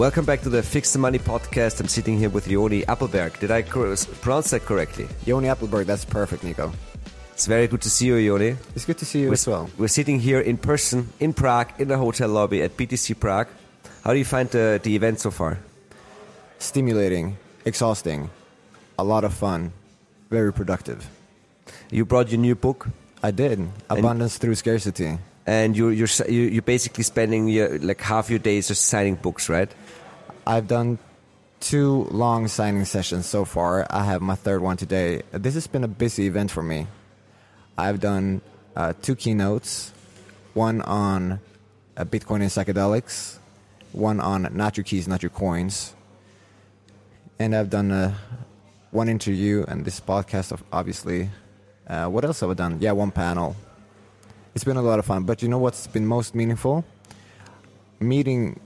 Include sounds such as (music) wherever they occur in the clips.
Welcome back to the Fix the Money podcast. I'm sitting here with Ioni Appelberg. Did I pronounce that correctly? Ioni Appelberg, that's perfect, Niko. It's very good to see you, Ioni. It's good to see you We're, as well. we're sitting here in person in Prague in the hotel lobby at BTC Prague. How do you find the, the event so far? Stimulating, exhausting, a lot of fun, very productive. You brought your new book, I did. Abundance through scarcity. and you're you're you- you're basically spending your, like half your days just signing books, right? I've done two long signing sessions so far. I have my third one today. This has been a busy event for me. I've done uh, two keynotes, one on uh, Bitcoin and psychedelics, one on not your keys, not your coins, and I've done uh, one interview and this podcast. Of obviously, uh, what else have I done? Yeah, one panel. It's been a lot of fun. But you know what's been most meaningful? Meeting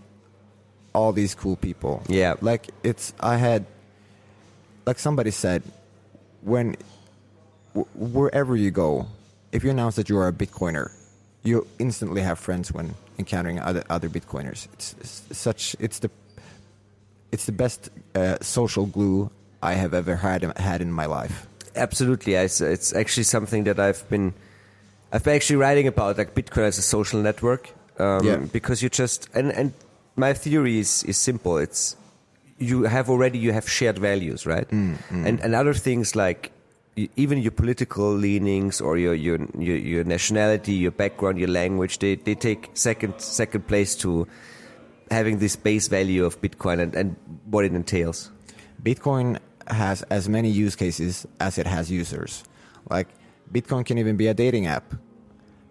all these cool people. Yeah. Like it's I had like somebody said when w- wherever you go, if you announce that you are a bitcoiner, you instantly have friends when encountering other other bitcoiners. It's, it's such it's the it's the best uh, social glue I have ever had had in my life. Absolutely, it's, it's actually something that I've been I've been actually writing about, like Bitcoin as a social network. Um, Yeah. Because you just and and my theory is is simple. It's you have already you have shared values, right? Mm, And and other things like even your political leanings or your your your, your nationality, your background, your language, they they take second second place to having this base value of Bitcoin and, and what it entails. Bitcoin has as many use cases as it has users. Like Bitcoin can even be a dating app.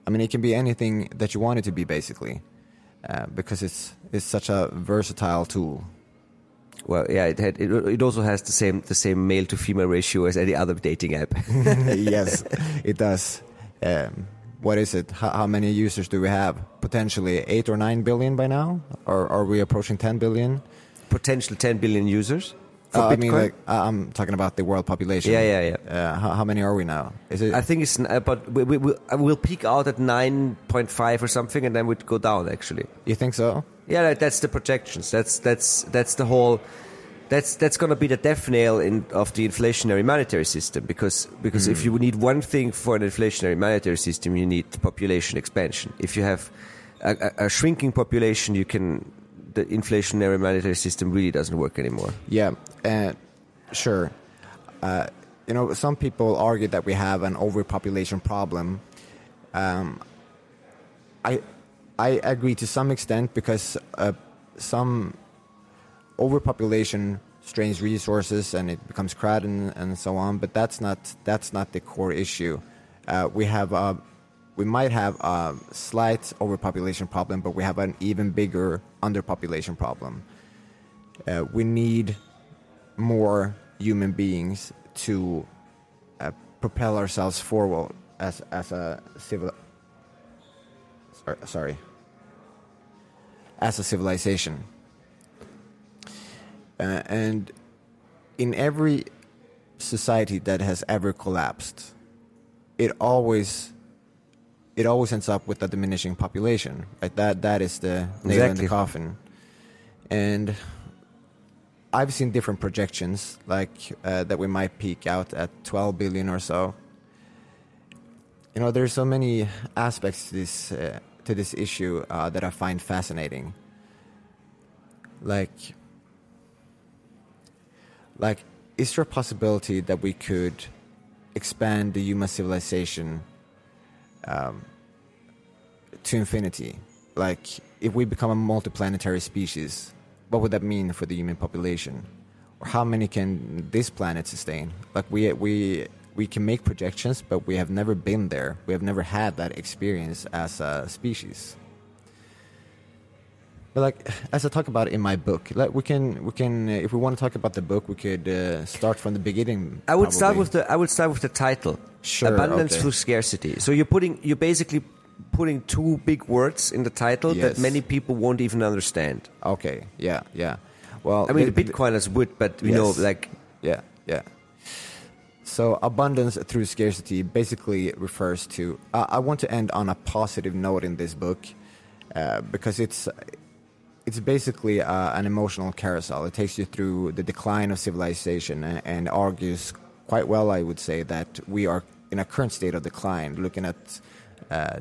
I mean, it can be anything that you want it to be, basically, uh, because it's it's such a versatile tool. Well, yeah, it had it, it also has the same the same male to female ratio as any other dating app. (laughs) yes, it does. Um, what is it? How, how many users do we have? Potentially eight or nine billion by now, or are we approaching ten billion? Potential 10 billion users Uh, I mean, like, I'm talking about the world population. Yeah, yeah, yeah. Uh, how, how many are we now? Is it? I think it's n- uh, but we, we, we'll, uh, peak out at 9.5 or something, and then we'd go down. Actually, you think so? yeah, that, that's the projections. That's that's that's the whole. That's that's going to be the death nail in, of the inflationary monetary system because because if you need one thing for an inflationary monetary system, you need population expansion. If you have a, a shrinking population, you can the inflationary monetary system really doesn't work anymore. Yeah, uh, sure. Uh, you know, some people argue that we have an overpopulation problem. Um, I I agree to some extent because uh, some overpopulation strains resources and it becomes crowded and, and so on. But that's not that's not the core issue. Uh, we have a we might have a slight overpopulation problem, but we have an even bigger underpopulation problem. Uh, we need more human beings to uh, propel ourselves forward as as a civil. Sorry. As a civilization, uh, and in every society that has ever collapsed, it always it always ends up with a diminishing population. Right? That that is the nail in the coffin, and I've seen different projections, like uh, that we might peak out at 12 billion or so. You know, there's so many aspects to this uh, to this issue uh, that I find fascinating. Like, like, is there a possibility that we could expand the human civilization um, to infinity? Like, if we become a multiplanetary species, what would that mean for the human population? Or how many can this planet sustain? Like, we we we can make projections, but we have never been there. We have never had that experience as a species. But like (sighs) as I talk about in my book, like we can we can uh, if we want to talk about the book, we could uh, start from the beginning. I would start with the I would start with the title. Sure, Abundance okay. through scarcity. So you're putting you're basically putting two big words in the title that many people won't even understand. Okay, yeah, yeah. Well, I mean, the- the Bitcoiners would, but you know, like Yeah, yeah. So abundance through scarcity basically refers to. Uh, I want to end on a positive note in this book uh, because it's it's basically uh, an emotional carousel. It takes you through the decline of civilization and, and argues quite well, I would say, that we are in a current state of decline, looking at uh,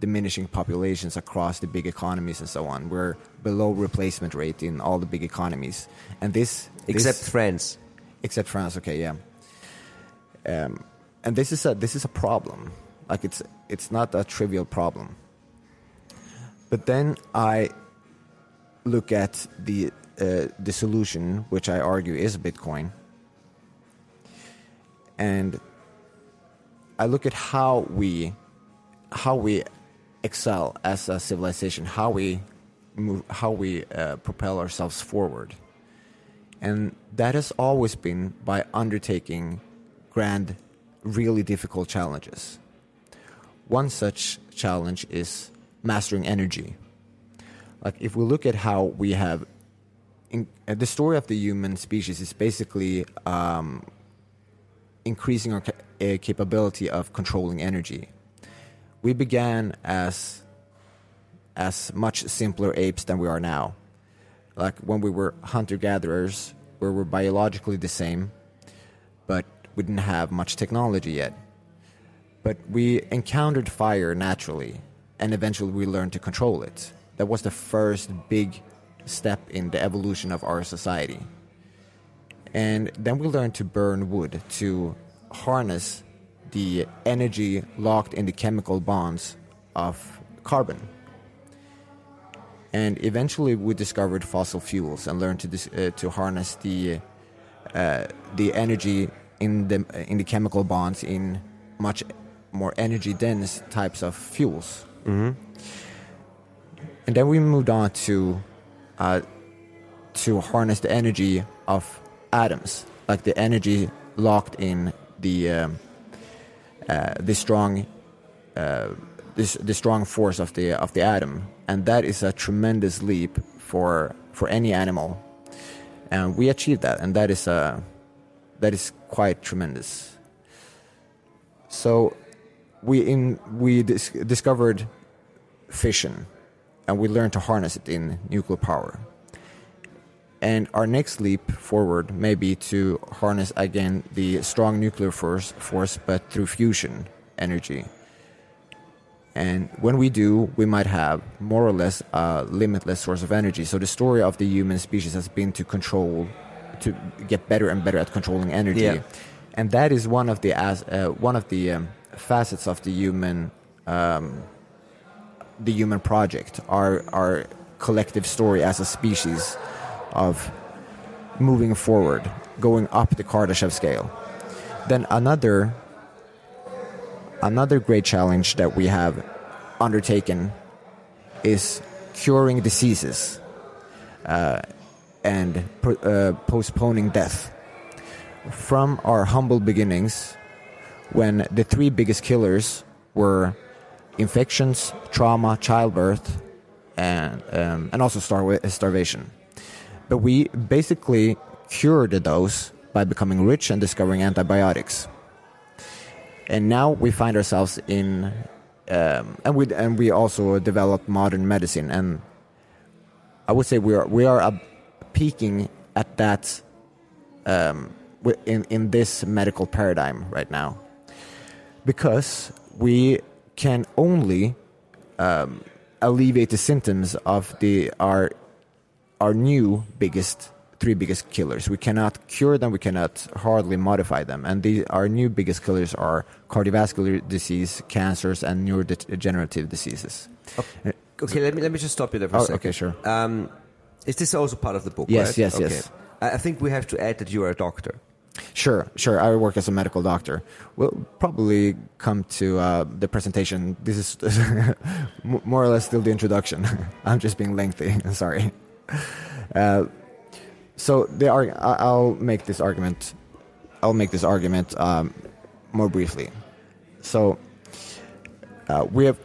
diminishing populations across the big economies and so on. We're below replacement rate in all the big economies, and this Except this, France. except France. Okay, yeah. Um, and this is a this is a problem. Like it's it's not a trivial problem. But then I look at the uh, the solution, which I argue is Bitcoin, and I look at how we how we excel as a civilization, how we move, how we uh, propel ourselves forward, and that has always been by undertaking grand, really difficult challenges. One such challenge is mastering energy. Like if we look at how we have, in, uh, the story of the human species is basically um, increasing our ca- uh, capability of controlling energy. We began as as much simpler apes than we are now. Like when we were hunter gatherers, we were biologically the same, but we didn't have much technology yet. But we encountered fire naturally, and eventually we learned to control it. That was the first big step in the evolution of our society. And then we learned to burn wood to harness the energy locked in the chemical bonds of carbon. And eventually we discovered fossil fuels and learned to, dis- uh, to harness the, uh, the energy in the, in the chemical bonds in much more energy dense types of fuels. And then we moved on to uh, to harness the energy of atoms, like the energy locked in the um, uh, the strong uh, this the strong force of the of the atom, and that is a tremendous leap for for any animal, and we achieved that, and that is a that is quite tremendous. So we in we dis- discovered fission and we learn to harness it in nuclear power. And our next leap forward may be to harness again the strong nuclear force, force but through fusion energy. And when we do, we might have more or less a limitless source of energy. So the story of the human species has been to control, to get better and better at controlling energy, Yeah. and that is one of the as uh, one of the um, facets of the human um, the human project, our our collective story as a species of moving forward, going up the Kardashev scale. Then another another great challenge that we have undertaken is curing diseases uh, and uh, postponing death. From our humble beginnings, when the three biggest killers were infections, trauma, childbirth, and um, and also star- starvation. But we basically cured those by becoming rich and discovering antibiotics. And now we find ourselves in, um, and we and we also developed modern medicine. And I would say we are we are peaking at that um, in in this medical paradigm right now, because we can only um, alleviate the symptoms of the our our new biggest three biggest killers. We cannot cure them. We cannot hardly modify them. And the, our new biggest killers are cardiovascular disease, cancers, and neurodegenerative diseases. Uh, Okay, let me let me just stop you there for a Oh, second. okay, sure. Um, is this also part of the book? Yes, right? yes, okay. yes. I think we have to add that you are a doctor. Sure, sure. I work as a medical doctor. We'll probably come to uh, the presentation. This is (laughs) more or less still the introduction. (laughs) I'm just being lengthy. (laughs) Sorry. Uh, so the arg- I'll make this argument. I'll make this argument um, more briefly. So uh, we have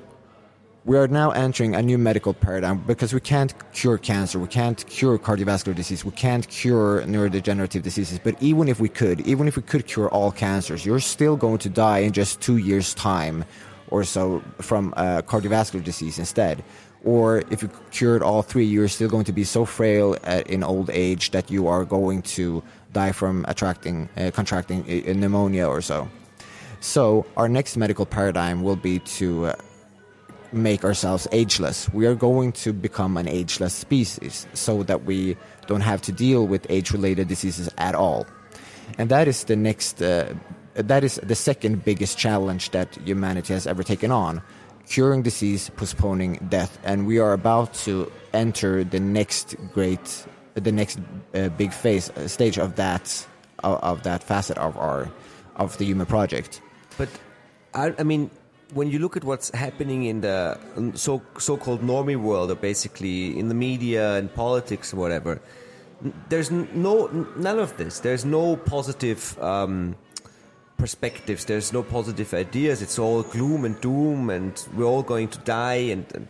we are now entering a new medical paradigm because we can't cure cancer, we can't cure cardiovascular disease, we can't cure neurodegenerative diseases. But even if we could, even if we could cure all cancers, you're still going to die in just two years' time or so from uh, cardiovascular disease instead. or if you cured all three, you're still going to be so frail at, in old age that you are going to die from attracting, uh, contracting uh, pneumonia or so. So our next medical paradigm will be to uh, make ourselves ageless. We are going to become an ageless species so that we don't have to deal with age-related diseases at all. And that is the next. Uh, that is the second biggest challenge that humanity has ever taken on curing disease, postponing death, and we are about to enter the next great, the next uh, big phase uh, stage of that of, of, that facet of our of the human project. But I, I mean, when you look at what's happening in the so so-called normie world, or basically in the media and politics or whatever, there's no none of this. There's no positive. Um, perspectives. There's no positive ideas. It's all gloom and doom, and we're all going to die. And, and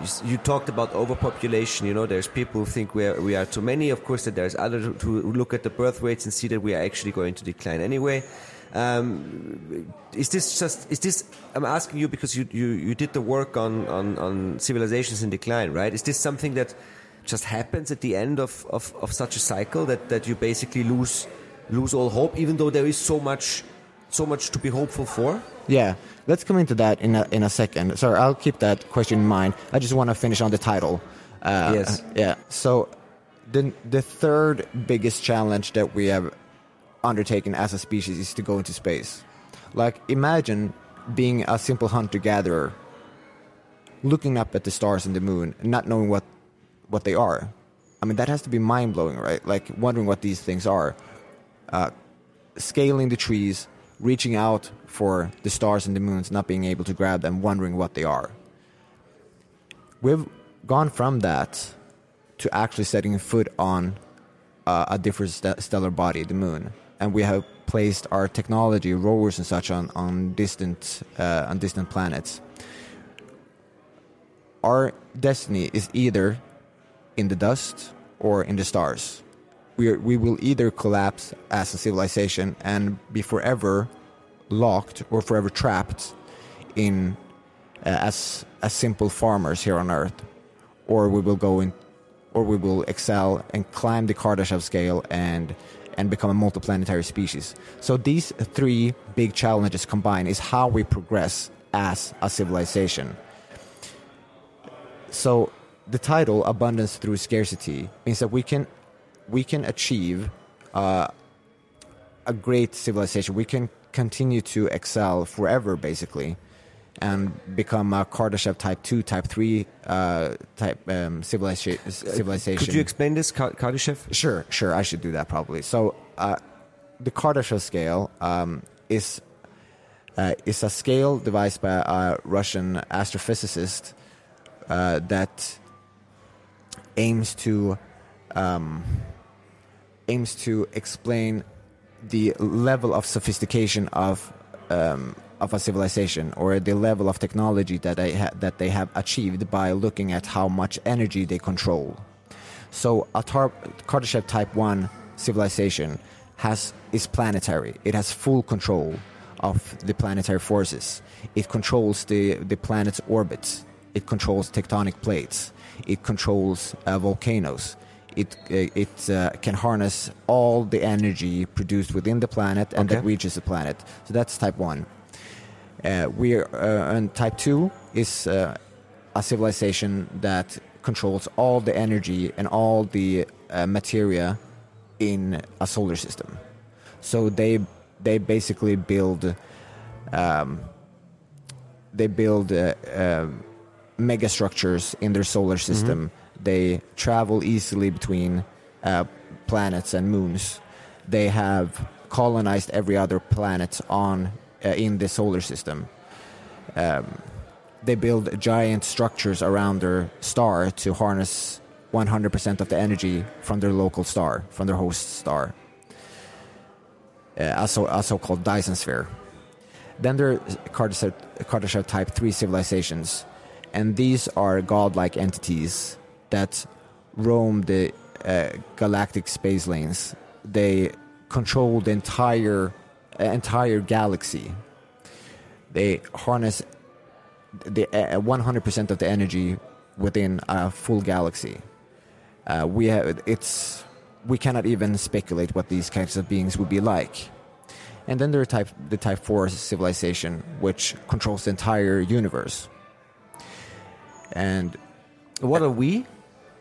you, you, talked about overpopulation. You know, there's people who think we are, we are too many. Of course, that there's others who look at the birth rates and see that we are actually going to decline anyway. Um, is this just is this i'm asking you because you, you, you did the work on, on, on civilizations in decline right is this something that just happens at the end of, of, of such a cycle that, that you basically lose lose all hope even though there is so much so much to be hopeful for? Yeah, let's come into that in a, in a second. Sorry, I'll keep that question in mind. I just want to finish on the title. Uh, yes. Yeah. So, the the third biggest challenge that we have undertaken as a species is to go into space. Like, imagine being a simple hunter gatherer, looking up at the stars and the moon, and not knowing what what they are. I mean, that has to be mind blowing, right? Like wondering what these things are. Uh, scaling the trees, reaching out for the stars and the moons, not being able to grab them, wondering what they are. We've gone from that to actually setting foot on uh, a different st- stellar body, the moon, and we have placed our technology, rovers and such, on on distant uh, on distant planets. Our destiny is either in the dust or in the stars we, are, we will either collapse as a civilization and be forever locked or forever trapped in uh, as as simple farmers here on Earth, or we will go in, or we will excel and climb the Kardashev scale and and become a multiplanetary species. So these three big challenges combined is how we progress as a civilization. So the title "Abundance Through Scarcity" means that we can we can achieve uh, a great civilization. We can continue to excel forever, basically, and become a Kardashev Type Two, Type Three uh, type um, civilization. Civilization. Could you explain this, Kardashev? Sure, sure. I should do that probably. So, uh, the Kardashev scale um, is uh, is a scale devised by a Russian astrophysicist uh, that aims to um, aims to explain the level of sophistication of um, of a civilization or the level of technology that they ha- that they have achieved by looking at how much energy they control. So a tar- Kardashev Type One civilization has is planetary. It has full control of the planetary forces. It controls the the planet's orbits. It controls tectonic plates. It controls uh, volcanoes it it uh, can harness all the energy produced within the planet and okay. that reaches the planet. So that's type one. Uh, we are, uh, and type two is uh, a civilization that controls all the energy and all the uh, materia in a solar system. So they they basically build um, they build uh, mega structures in their solar system. Mm-hmm they travel easily between uh, planets and moons. They have colonized every other planet on in the solar system. Um, they build giant structures around their star to harness 100% of the energy from their local star, from their host star, uh, also, also called Dyson sphere. Then there are Kardashev type 3 civilizations, and these are godlike entities that roam the uh, galactic space lanes. They control the entire uh, entire galaxy. They harness the uh, 100% of the energy within a full galaxy. Uh, we have it's we cannot even speculate what these kinds of beings would be like. And then there are type, the Type 4 civilization, which controls the entire universe. And What are we?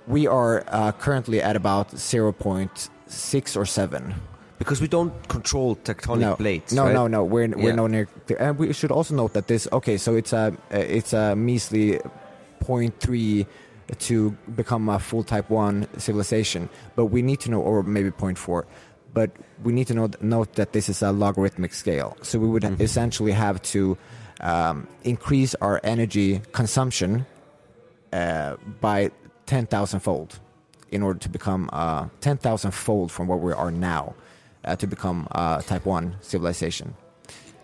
we are uh, currently at about 0.6 or 7. Because we don't control tectonic no, plates. no, right? no, no. We're we're Yeah. no near. And we should also note that this. Okay, so it's a it's a measly 0.3 to become a full Type One civilization, but we need to know, or maybe 0.4. But we need to know, note that this is a logarithmic scale. So we would Mm-hmm. essentially have to um, increase our energy consumption uh, by 10,000 fold in order to become uh, 10,000 fold from where we are now uh, to become uh, type 1 civilization.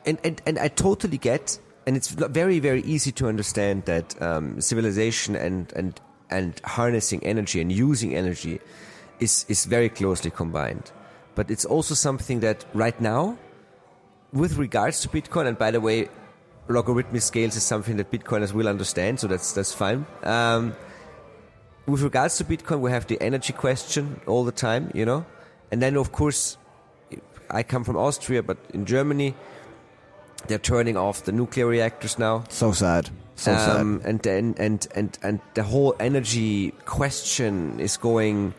and, and and I totally get, and it's very very easy to understand that um, civilization and and and harnessing energy and using energy is is very closely combined. But it's also something that right now, with regards to Bitcoin, and by the way, logarithmic scales is something that Bitcoiners will understand, so that's that's fine. Um, with regards to Bitcoin, we have the energy question all the time, you know, and then of course, I come from Austria, but in Germany, they're turning off the nuclear reactors now. So sad. So Um, and then and and and the whole energy question is going.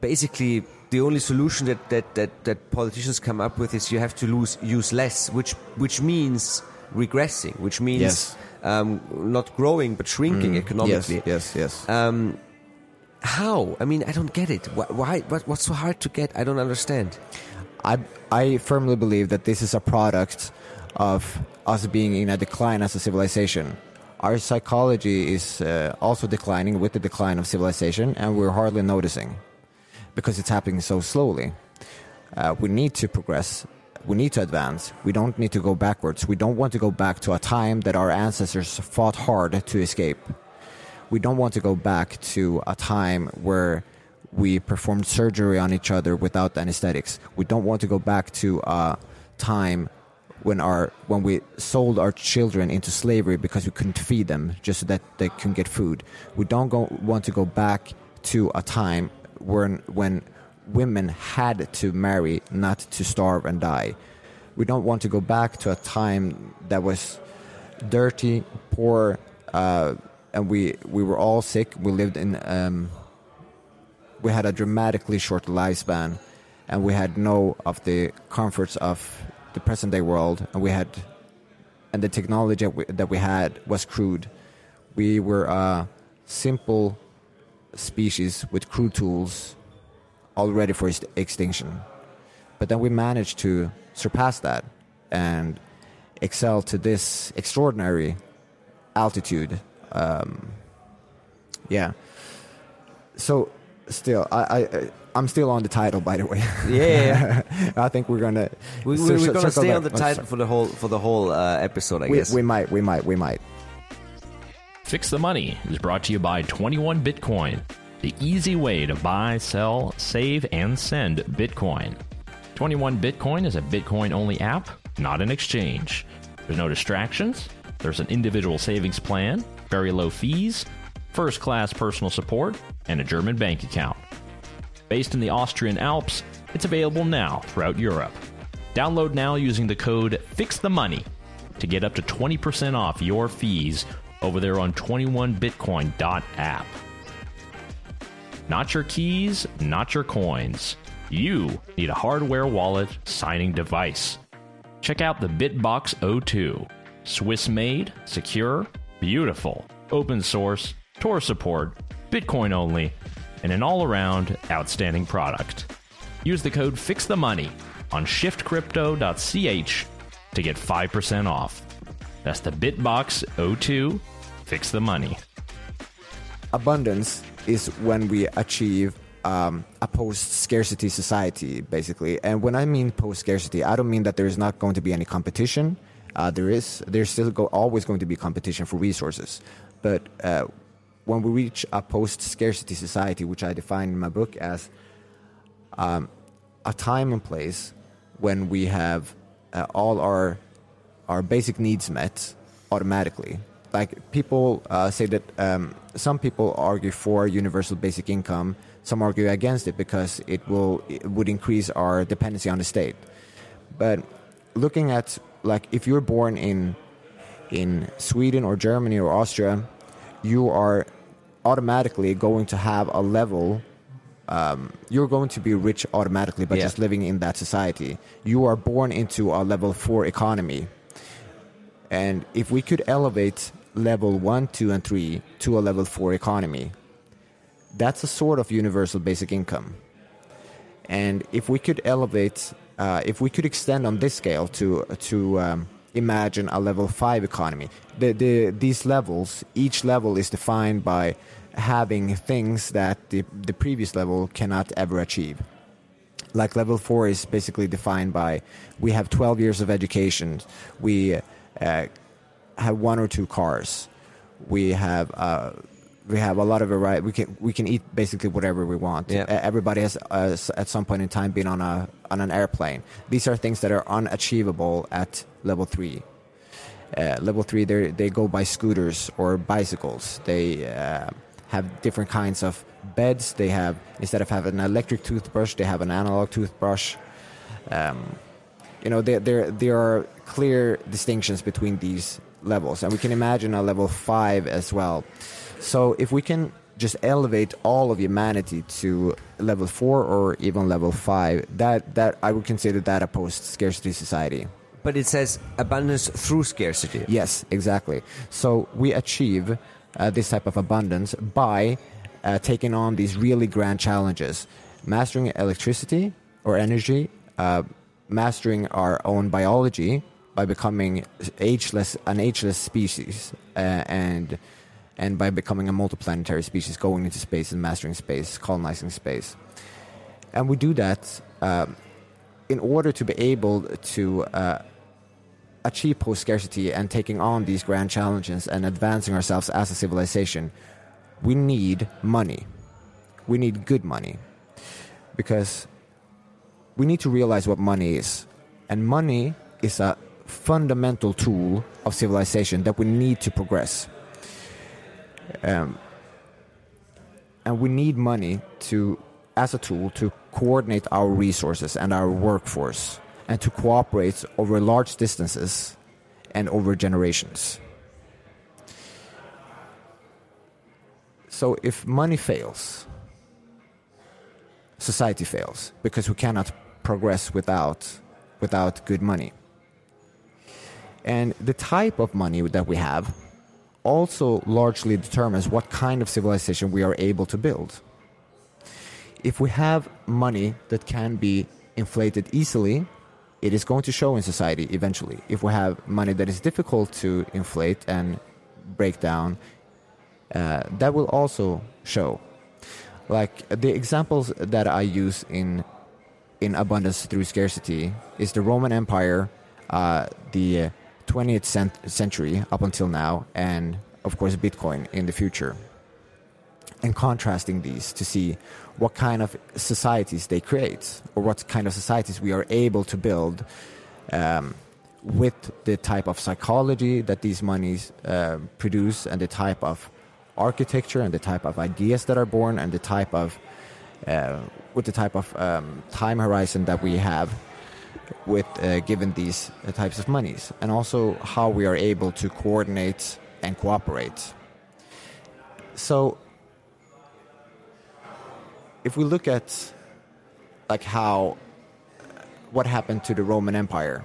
Basically, the only solution that, that, that, that politicians come up with is you have to lose use less, which which means regressing, which means Yes. um, not growing but shrinking sad. economically. Yes, yes, yes. Um, how? I mean, I don't get it. Why? why what, what's so hard to get? I don't understand. I, I firmly believe that this is a product of us being in a decline as a civilization. Our psychology is uh, also declining with the decline of civilization, and we're hardly noticing because it's happening so slowly. Uh, we need to progress. We need to advance. We don't need to go backwards. We don't want to go back to a time that our ancestors fought hard to escape. We don't want to go back to a time where we performed surgery on each other without anesthetics. We don't want to go back to a time when our when we sold our children into slavery because we couldn't feed them just so that they can get food. We don't go, want to go back to a time when when women had to marry not to starve and die. We don't want to go back to a time that was dirty, poor, uh, and we we were all sick. We lived in um, we had a dramatically short lifespan, and we had no of the comforts of the present day world, and we had and the technology that we, that we had was crude. We were a simple species with crude tools, all ready for ex- extinction. But then we managed to surpass that and excel to this extraordinary altitude. Um, yeah. So still, I, I I'm still on the title, by the way. Yeah, (laughs) I think we're gonna We, cir- we, we're gonna stay back. on the Oh, title sorry. for the whole for the whole uh, episode, I We, guess. we might, we might, we might. Fix the Money is brought to you by 21 Bitcoin, the easy way to buy, sell, save, and send Bitcoin. 21 Bitcoin is a Bitcoin only app, not an exchange. There's no distractions, there's an individual savings plan, very low fees, first class personal support, and a German bank account. Based in the Austrian Alps, it's available now throughout Europe. Download now using the code FIXTHEMONEY to get up to 20% off your fees over there on 21bitcoin.app. Not your keys, not your coins. You need a hardware wallet signing device. Check out the BitBox02. Swiss made, secure, beautiful, open source, Tor support, Bitcoin only, and an all around outstanding product. Use the code FIXTHEMONEY on shiftcrypto.ch to get 5% off. That's the Bitbox O2. Fix the money. abundance is when we achieve um, a post-scarcity society, basically. And when I mean post-scarcity, I don't mean that there is not going to be any competition. Uh, there is. There's still go, always going to be competition for resources. But uh, when we reach a post-scarcity society, which I define in my book as um, a time and place when we have uh, all our our basic needs met automatically, like people uh, say that um, some people argue for universal basic income. Some argue against it because it will it would increase our dependency on the state. But looking at like if you're born in in Sweden or Germany or Austria, you are automatically going to have a level. Um, you're going to be rich automatically by Yeah. just living in that society. You are born into a level four economy. And if we could elevate level one, two, and three to a level four economy, that's a sort of universal basic income. And if we could elevate, uh, if we could extend on this scale to to um, imagine a level five economy, the, the these levels, each level is defined by having things that the the previous level cannot ever achieve. Like level four is basically defined by we have 12 years of education, we uh, have one or two cars, we have uh, we have a lot of variety. We can we can eat basically whatever we want. Yeah. Everybody has uh, at some point in time been on a on an airplane. These are things that are unachievable at level three. Uh, level three, they they go by scooters or bicycles. They uh, have different kinds of beds. They have instead of having an electric toothbrush, they have an analog toothbrush. Um, you know, there there there are clear distinctions between these levels, and we can imagine a level five as well. So if we can just elevate all of humanity to level four or even level five, that that I would consider that a post scarcity society. But it says abundance through scarcity. Yes, exactly. So we achieve uh, this type of abundance by uh, taking on these really grand challenges, mastering electricity or energy, uh, mastering our own biology by becoming ageless, an ageless species, uh, and and by becoming a multiplanetary species, going into space and mastering space, colonizing space, and we do that. um in order to be able to uh, achieve post scarcity and taking on these grand challenges and advancing ourselves as a civilization, we need money. We need good money. Because we need to realize what money is. And money is a fundamental tool of civilization that we need to progress. Um, and we need money to as a tool to coordinate our resources and our workforce and to cooperate over large distances and over generations. So if money fails, society fails because we cannot progress without without good money. And the type of money that we have also largely determines what kind of civilization we are able to build. If we have money that can be inflated easily, it is going to show in society eventually. If we have money that is difficult to inflate and break down, uh, that will also show. Like the examples that I use in in abundance through scarcity is the Roman Empire, uh, the 20th cent- century up until now, and of course Bitcoin in the future. And contrasting these to see what kind of societies they create, or what kind of societies we are able to build um, with the type of psychology that these monies uh, produce, and the type of architecture, and the type of ideas that are born, and the type of uh, with the type of um, time horizon that we have with uh, given these uh, types of monies, and also how we are able to coordinate and cooperate. So, if we look at like how what happened to the Roman Empire,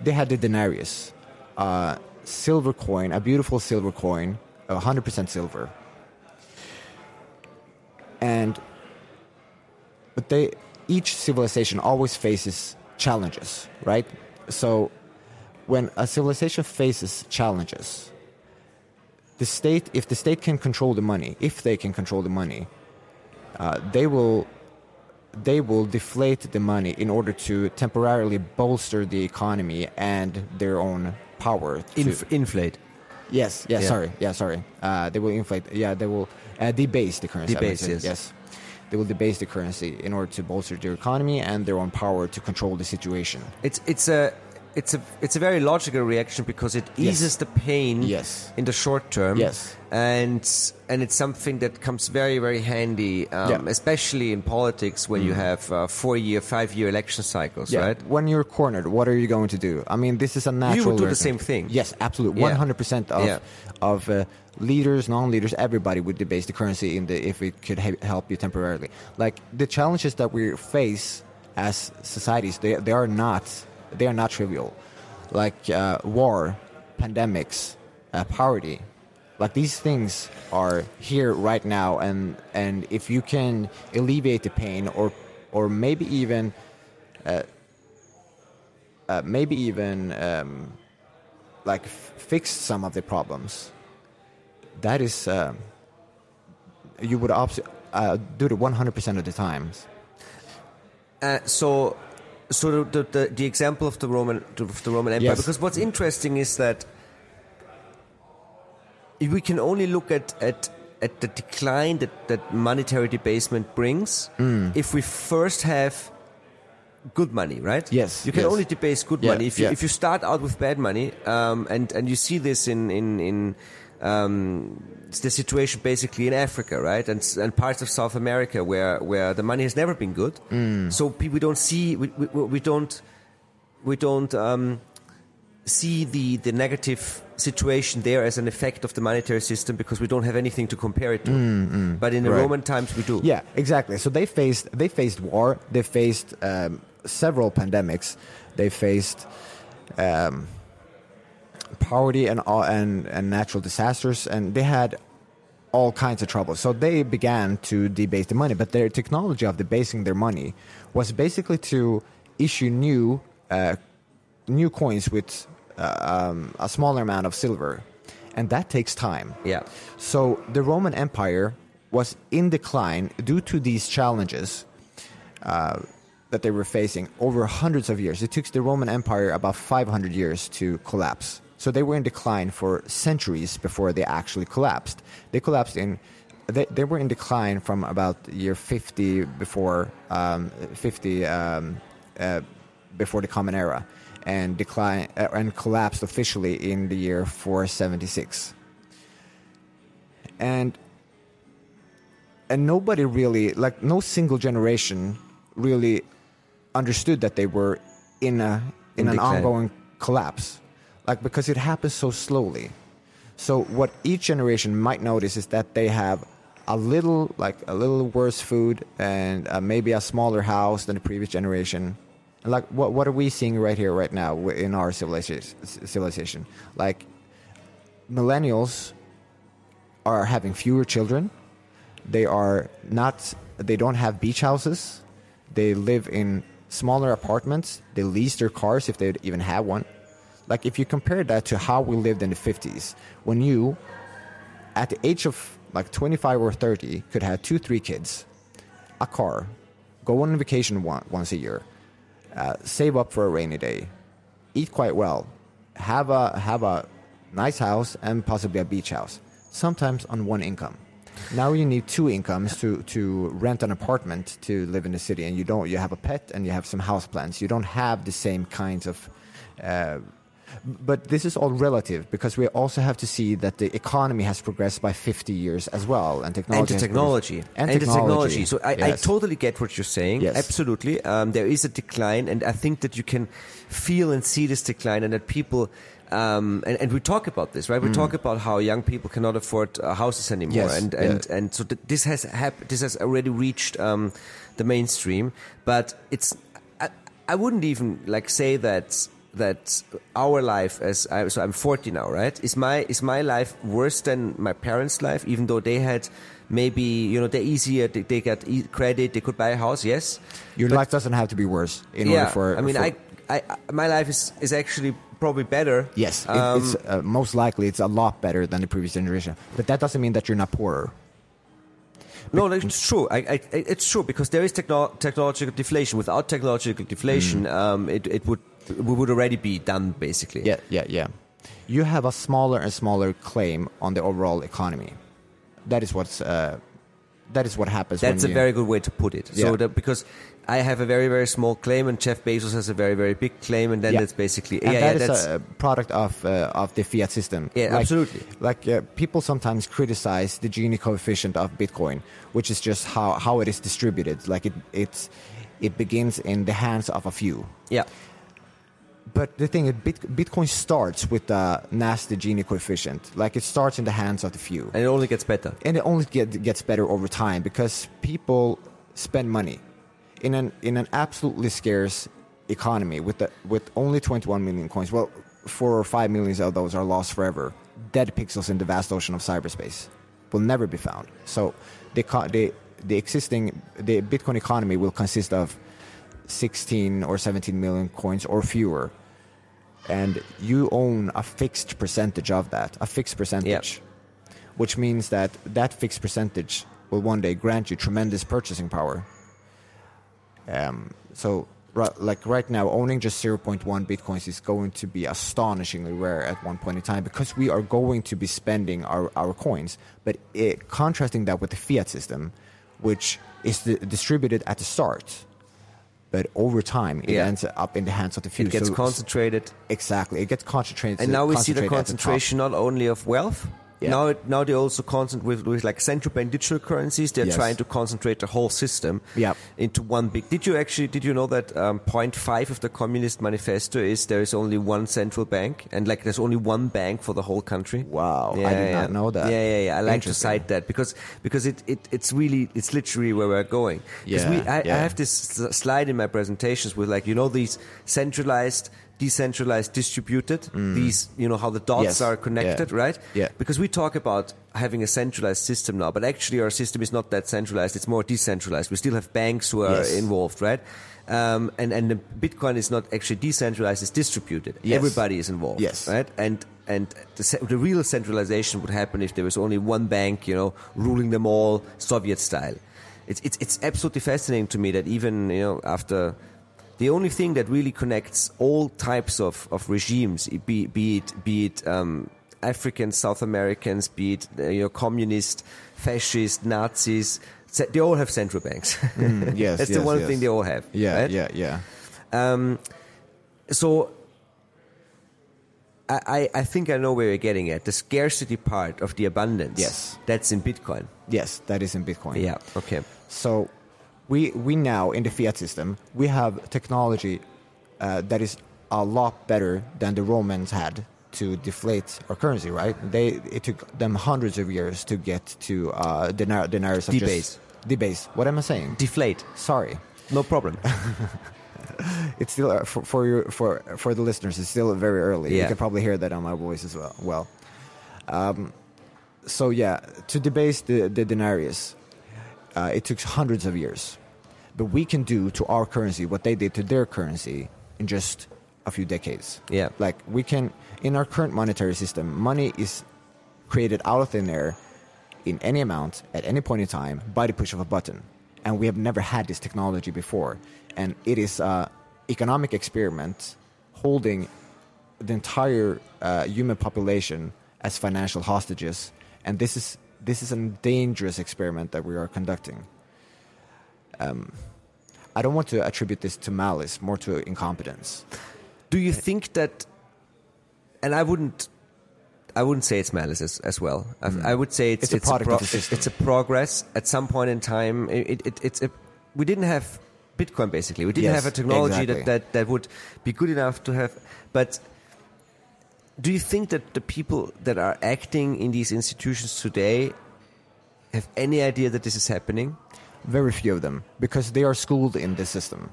they had the denarius, a silver coin, a beautiful silver coin, 100% silver, and but they each civilization always faces challenges, right? So when a civilization faces challenges, the state, if the state can control the money, if they can control the money, uh, they will they will deflate the money in order to temporarily bolster the economy and their own power. Inf- inflate. yes, yes, Yeah. sorry, yeah, sorry. Uh, they will inflate. Yeah, they will uh, debase the currency. Debase, yes. yes. They will debase the currency in order to bolster their economy and their own power to control the situation. It's it's a it's a it's a very logical reaction because it Yes. eases the pain Yes. in the short term. Yes. and and it's something that comes very very handy, um, Yeah. Mm. especially in politics when you have uh, four year, five year election cycles, Yeah. right? When you're cornered, what are you going to do? I mean, this is a natural. would do the same thing. Yes, absolutely. 100% of Yeah. of uh, leaders, non-leaders, everybody would debase the currency in the if it could he- help you temporarily. Like the challenges that we face as societies, they they are not they are not trivial. Like uh, war, pandemics, uh, poverty. Like these things are here right now, and and if you can alleviate the pain, or or maybe even uh, maybe even um, like f- fix some of the problems. That is, um you would obs- uh, do it 100% of the times. Uh, so, so the, the the example of the Roman of the Roman Empire. Yes. Because what's interesting is that we can only look at at at the decline that that monetary debasement brings Mm. if we first have good money, right? Yes, You can yes. only debase good Yeah, money if you yeah. if you start out with bad money, um, and and you see this in in in. Um, it's the situation basically in Africa, right, and and parts of South America where where the money has never been good. Mm. So pe- we don't see we, we, we don't we don't um, see the the negative situation there as an effect of the monetary system because we don't have anything to compare it to. But in the Right. Roman times, we do. Yeah, exactly. So they faced they faced war. They faced um, several pandemics. They faced um, poverty and all, and and natural disasters, and they had all kinds of trouble. So they began to debase the money, but their technology of debasing their money was basically to issue new uh, new coins with uh, um, a smaller amount of silver, and that takes time. Yeah. So the Roman Empire was in decline due to these challenges uh, that they were facing over hundreds of years. It took the Roman Empire about 500 years to collapse. So they were in decline for centuries before they actually collapsed. They collapsed in. They, they were in decline from about year 50 before um, 50 um, uh, before the Common Era, and decline uh, and collapsed officially in the year 476. And and nobody really like no single generation really understood that they were in a in, In an decline. ongoing collapse like because it happens so slowly. So what each generation might notice is that they have a little like a little worse food and uh, maybe a smaller house than the previous generation. Like what what are we seeing right here right now in our civilization civilization? Like millennials are having fewer children. They are not they don't have beach houses. They live in smaller apartments. They lease their cars if they even have one like if you compare that to how we lived in the 50s when you at the age of like 25 or 30 could have two three kids a car go on vacation one, once a year uh, save up for a rainy day eat quite well have a have a nice house and possibly a beach house sometimes on one income. Now you need two incomes to, to rent an apartment to live in the city and you don't you have a pet and you have some house plants. You don't have the same kinds of uh, but this is all relative because we also have to see that the economy has progressed by 50 years as well and technology and the technology progressed- and, the technology. So I, I totally get what you're saying. Yes. Absolutely, um, there is a decline, and I think that you can feel and see this decline, and that people. Um, and, and we talk about this, right? We talk about how young people cannot afford uh, houses anymore, Mm. Yes, and and, yeah. and so th- this has hap- this has already reached um, the mainstream. But it's I, I wouldn't even like say that that our life as I, so I'm 40 now, right? Is my is my life worse than my parents' life? Even though they had maybe you know they're easier, they, they got e- credit, they could buy a house, yes. your But- life doesn't have to be worse in yeah, order for I mean, for- I, I my life is is actually probably better. Yes, Um, it's uh, most likely it's a lot better than the previous generation. But that doesn't mean that you're not poorer. No, it's true. I, I, it's true because there is techno- technological deflation. Without technological deflation, um, it, it would we would already be done basically. Yeah, yeah, yeah. You have a smaller and smaller claim on the overall economy. That is what's uh, that is what happens. That's a you, very good way to put it. Yeah. So that because I have a very very small claim and Jeff Bezos has a very very big claim, and then Yeah. that's basically and yeah that yeah is that's a product of uh, of the fiat system. Yeah, Like- absolutely. Like uh, people sometimes criticize the Gini coefficient of Bitcoin, which is just how, how it is distributed. Like it it's it begins in the hands of a few. yeah But the thing is, Bit- Bitcoin starts with the nasty Gini coefficient. Like it starts in the hands of the few, and it only gets better. and it only get, gets better over time because people spend money in an in an absolutely scarce economy with the, with only 21 million coins. Well, four or five millions of those are lost forever. Dead pixels in the vast ocean of cyberspace will never be found. So the the the existing the Bitcoin economy will consist of 16 or 17 million coins or fewer. And you own a fixed percentage of that, a fixed percentage, which means that that fixed percentage will one day grant you tremendous purchasing power. Um, so, ri- like right now, owning just 0.1 bitcoins is going to be astonishingly rare at one point in time because we are going to be spending our, our coins. But it, contrasting that with the fiat system, which is di- distributed at the start, but over time it Yeah. ends up in the hands of the few. It gets So- concentrated, exactly. It gets concentrated. and now we see the concentration not only of wealth. Yeah. Now, now they also concentrate with, with like central bank digital currencies. They're Yes. trying to concentrate the whole system Yep. into one big. Did you actually? Did you know that um, point five of the Communist Manifesto is there is only one central bank and like there's only one bank for the whole country? Wow, I did not know that. Yeah, yeah, yeah. I like to cite that because because it, it it's really it's literally where we're going. Yeah, we, I, yeah. I have this slide in my presentations with like you know these centralized, decentralized, distributed. These you know how the dots Mm. Yes, are connected, yeah, right? yeah. Because we talk about having a centralized system now, but actually our system is not that centralized. It's more decentralized. We still have banks who are Yes. involved, right? Um, and and the Bitcoin is not actually decentralized; it's distributed. Yes. Everybody is involved, Yes. right? And and the, the real centralization would happen if there was only one bank, you know, ruling them all, Soviet style. It's it's it's absolutely fascinating to me that even you know after the only thing that really connects all types of, of regimes, be, be it be it um, Africans, South Americans, be it uh, you know communist, fascist, Nazis, they all have central banks. (laughs) Mm, yes, (laughs) that's the one yes. thing they all have. Yeah, right? yeah, yeah. Um, so I, I, I think I know where you're getting at. The scarcity part of the abundance. Yes. That's in Bitcoin. Yes, that is in Bitcoin. Yeah. Okay. So we we now in the fiat system we have technology uh, that is a lot better than the Romans had to deflate our currency. Right? They it took them hundreds of years to get to uh, denar- denarius of Debase. just debase. What am I saying? Deflate. Sorry. No problem. (laughs) It's still uh, for for, your, for for the listeners. It's still very early. You can probably hear that on my voice as well. Well, um, so yeah, to debase the the denarius, uh, it took hundreds of years, but we can do to our currency what they did to their currency in just a few decades. Yeah. like we can in our current monetary system, money is created out of thin air in any amount at any point in time by the push of a button. And we have never had this technology before. And it is an economic experiment holding the entire uh, human population as financial hostages. And this is this is a dangerous experiment that we are conducting. Um, I don't want to attribute this to malice, more to incompetence. Do you think that? And I wouldn't. I wouldn't say it's malice as, as well. I, I would say it's Mm. It's a product of the system. It's a progress. At some point in time, it, it, it's a, we didn't have Bitcoin basically. We didn't Yes, have a technology exactly. that, that, that would be good enough to have. But do you think that the people that are acting in these institutions today have any idea that this is happening? Very few of them, because they are schooled in this system.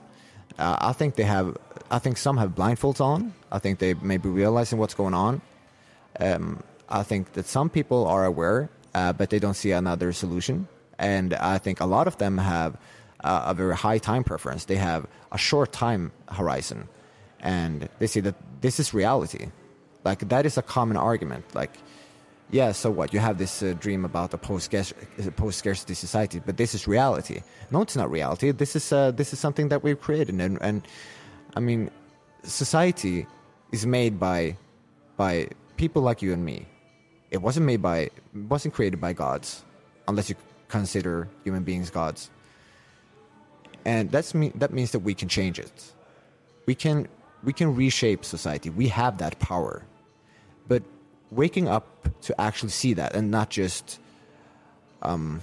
Uh, I think they have. I think some have blindfolds on. I think they may be realizing what's going on. Um, I think that some people are aware, uh, but they don't see another solution. And I think a lot of them have uh, a very high time preference. They have a short time horizon, and they see that this is reality. Like that is a common argument. Like yeah, so what? You have this uh, dream about a post post scarcity society, but this is reality. No, it's not reality. This is uh, this is something that we've created, and, and I mean, society is made by by people like you and me. It wasn't made by, wasn't created by gods, unless you consider human beings gods. And that's me- that means that we can change it. We can we can reshape society. We have that power. But waking up to actually see that and not just um,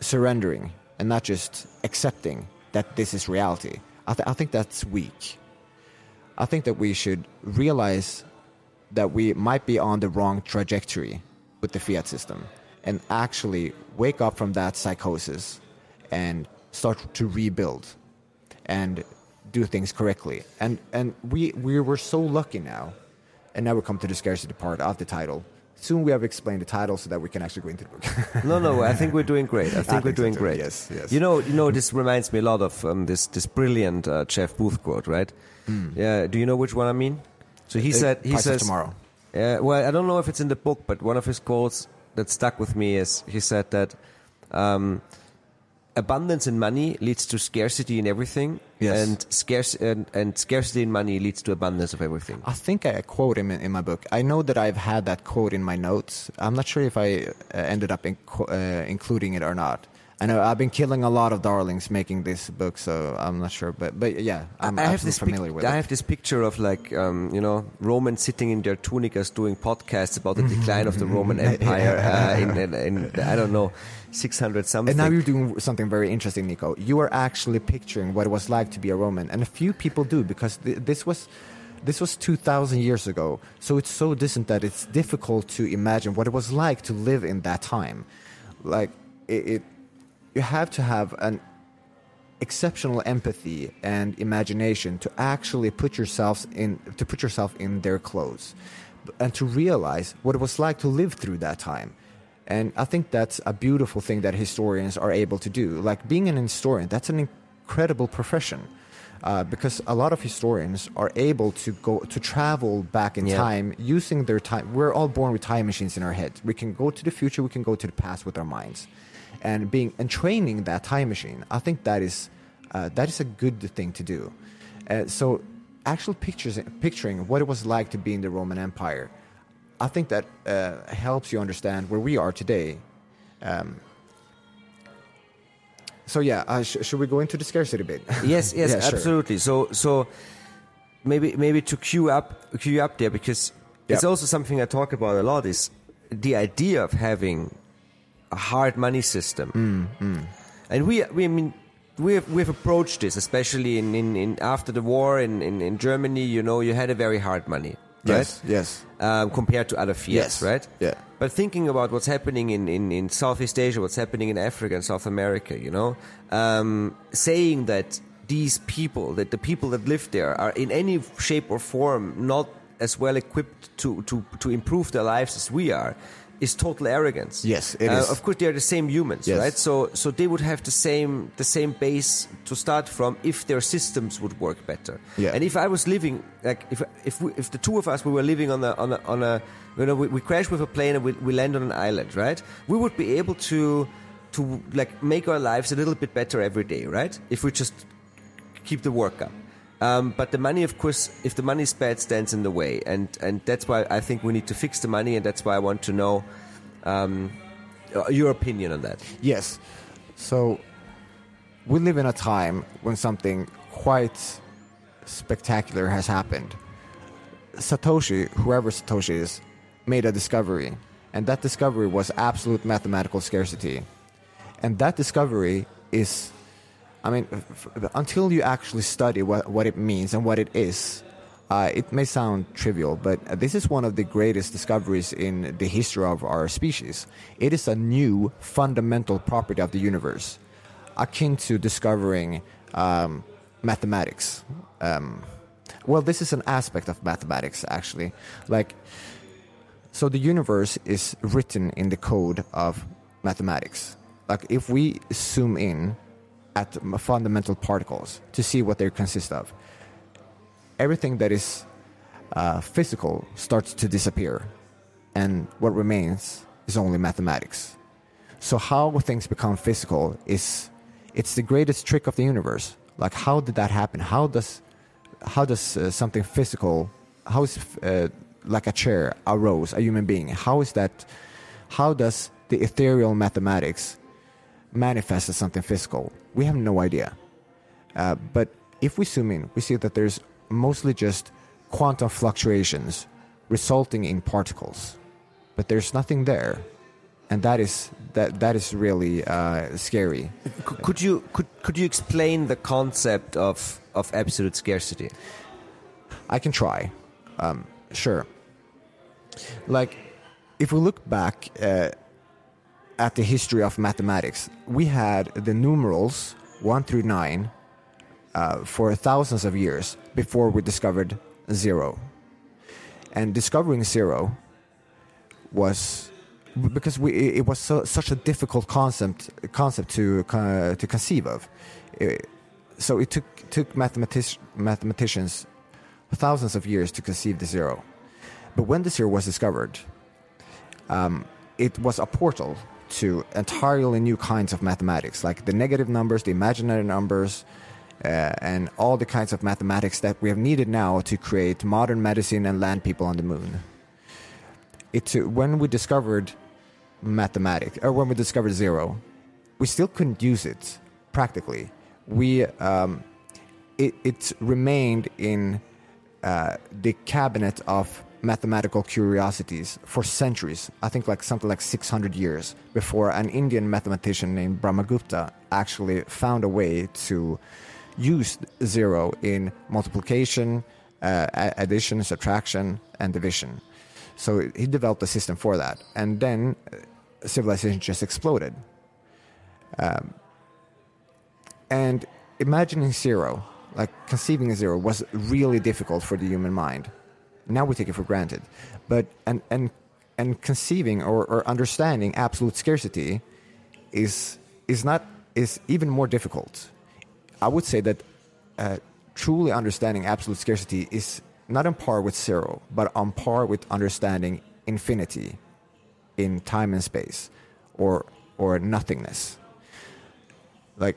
surrendering and not just accepting that this is reality. I, th- I think that's weak. I think that we should realize that we might be on the wrong trajectory with the fiat system and actually wake up from that psychosis and start to rebuild and do things correctly. And and we we were so lucky now, and now we come to the scarcity part of the title. Soon we have explained the title so that we can actually go into the book. No, no, I think we're doing great. I (laughs) think we're think so doing great. Yes, yes. You know, you know, this reminds me a lot of um, this this brilliant uh, Jeff Booth quote, right? Yeah. Do you know which one I mean? So he. Uh, said he says tomorrow. Uh, well, I don't know if it's in the book, but one of his quotes that stuck with me is he said that um, abundance in money leads to scarcity in everything, Yes. and scarce and, and scarcity in money leads to abundance of everything. I think I quote him in, in my book. I know that I've had that quote in my notes. I'm not sure if I uh, ended up in, uh, including it or not. I know I've been killing a lot of darlings making this book, so I'm not sure. But but yeah, I'm I have absolutely this pic- familiar with it. I it. have this picture of like um, you know Romans sitting in their tunicas doing podcasts about the (laughs) decline of the Roman (laughs) Empire uh, in, in, in I don't know 600 something. And now you're doing something very interesting, Niko. You are actually picturing what it was like to be a Roman, and a few people do because th- this was this was 2,000 years ago. So it's so distant that it's difficult to imagine what it was like to live in that time. Like it, it you have to have an exceptional empathy and imagination to actually put yourselves in to put yourself in their clothes and to realize what it was like to live through that time and i think that's a beautiful thing that historians are able to do. Like being an historian that's an incredible profession uh, because a lot of historians are able to go to travel back in Yeah. time using their time. We're all born with time machines in our heads we can go to the future we can go to the past with our minds. And being and training that time machine i think that is uh, that is a good thing to do. Uh, so actual pictures picturing what it was like to be in the roman empire i think that uh, helps you understand where we are today um, so yeah uh, sh- should we go into the scarcity bit (laughs) yes, yes, Yeah, sure. absolutely. So, so maybe maybe to queue up queue up there because it's also something I talk about a lot is the idea of having a hard money system, Mm, and we we I mean. We have, we have approached this, especially in, in, in after the war in, in, in Germany. You know, you had a very hard money, right? yes yes um, compared to other fiats, Yes. right? Yeah. But thinking about what's happening in, in, in Southeast Asia, what's happening in Africa and South America, you know, um, saying that these people, that the people that live there are in any shape or form not as well equipped to, to, to improve their lives as we are, is total arrogance. Yes, it uh, is. Of course, they are the same humans, Yes. right? So, so they would have the same the same base to start from if their systems would work better. Yeah. And if I was living like if if we, if the two of us we were living on a on a, on a you know we, we crash with a plane and we, we land on an island, right? We would be able to to like make our lives a little bit better every day, right? If we just keep the work up. Um, but the money, of course, if the money is bad, stands in the way, and and that's why I think we need to fix the money, and that's why I want to know um, uh, your opinion on that. Yes. So we live in a time when something quite spectacular has happened. Satoshi, whoever Satoshi is, made a discovery, and that discovery was absolute mathematical scarcity. And that discovery is, I mean, f- until you actually study what, what it means and what it is, uh, it may sound trivial, but this is one of the greatest discoveries in the history of our species. It is a new fundamental property of the universe, akin to discovering um, mathematics. Um, well, this is an aspect of mathematics, actually. Like, so the universe is written in the code of mathematics. Like, if we zoom in at fundamental particles to see what they consist of, everything that is uh, physical starts to disappear, and what remains is only mathematics. So how things become physical is it's the greatest trick of the universe. Like how did that happen? How does how does uh, something physical how is uh, like a chair, a rose, a human being? How is that? How does the ethereal mathematics manifest as something physical. We have no idea. Uh, but if we zoom in, we see that there's mostly just quantum fluctuations resulting in particles, but there's nothing there, and that is that that is really uh, scary. Could you could could you explain the concept of of absolute scarcity? I can try. Um, sure. Like, if we look back uh, at the history of mathematics, we had the numerals one through nine uh, for thousands of years before we discovered zero. And discovering zero was because we, it was so, such a difficult concept concept to uh, to conceive of. It, so it took took mathematic, mathematicians thousands of years to conceive the zero. But when the zero was discovered, um, it was a portal to entirely new kinds of mathematics, like the negative numbers, the imaginary numbers, uh, and all the kinds of mathematics that we have needed now to create modern medicine and land people on the moon. It, when we discovered mathematics, or when we discovered zero, we still couldn't use it practically. We um, it, it remained in uh, the cabinet of mathematical curiosities for centuries. I think like something like 600 years before an Indian mathematician named Brahmagupta actually found a way to use zero in multiplication, uh, addition, subtraction, and division. So he developed a system for that, and then uh, civilization just exploded. Um, and imagining zero, like conceiving zero, was really difficult for the human mind. Now we take it for granted, but and and and conceiving or, or understanding absolute scarcity is is not is even more difficult. I would say that uh, truly understanding absolute scarcity is not on par with zero, but on par with understanding infinity in time and space, or or nothingness. Like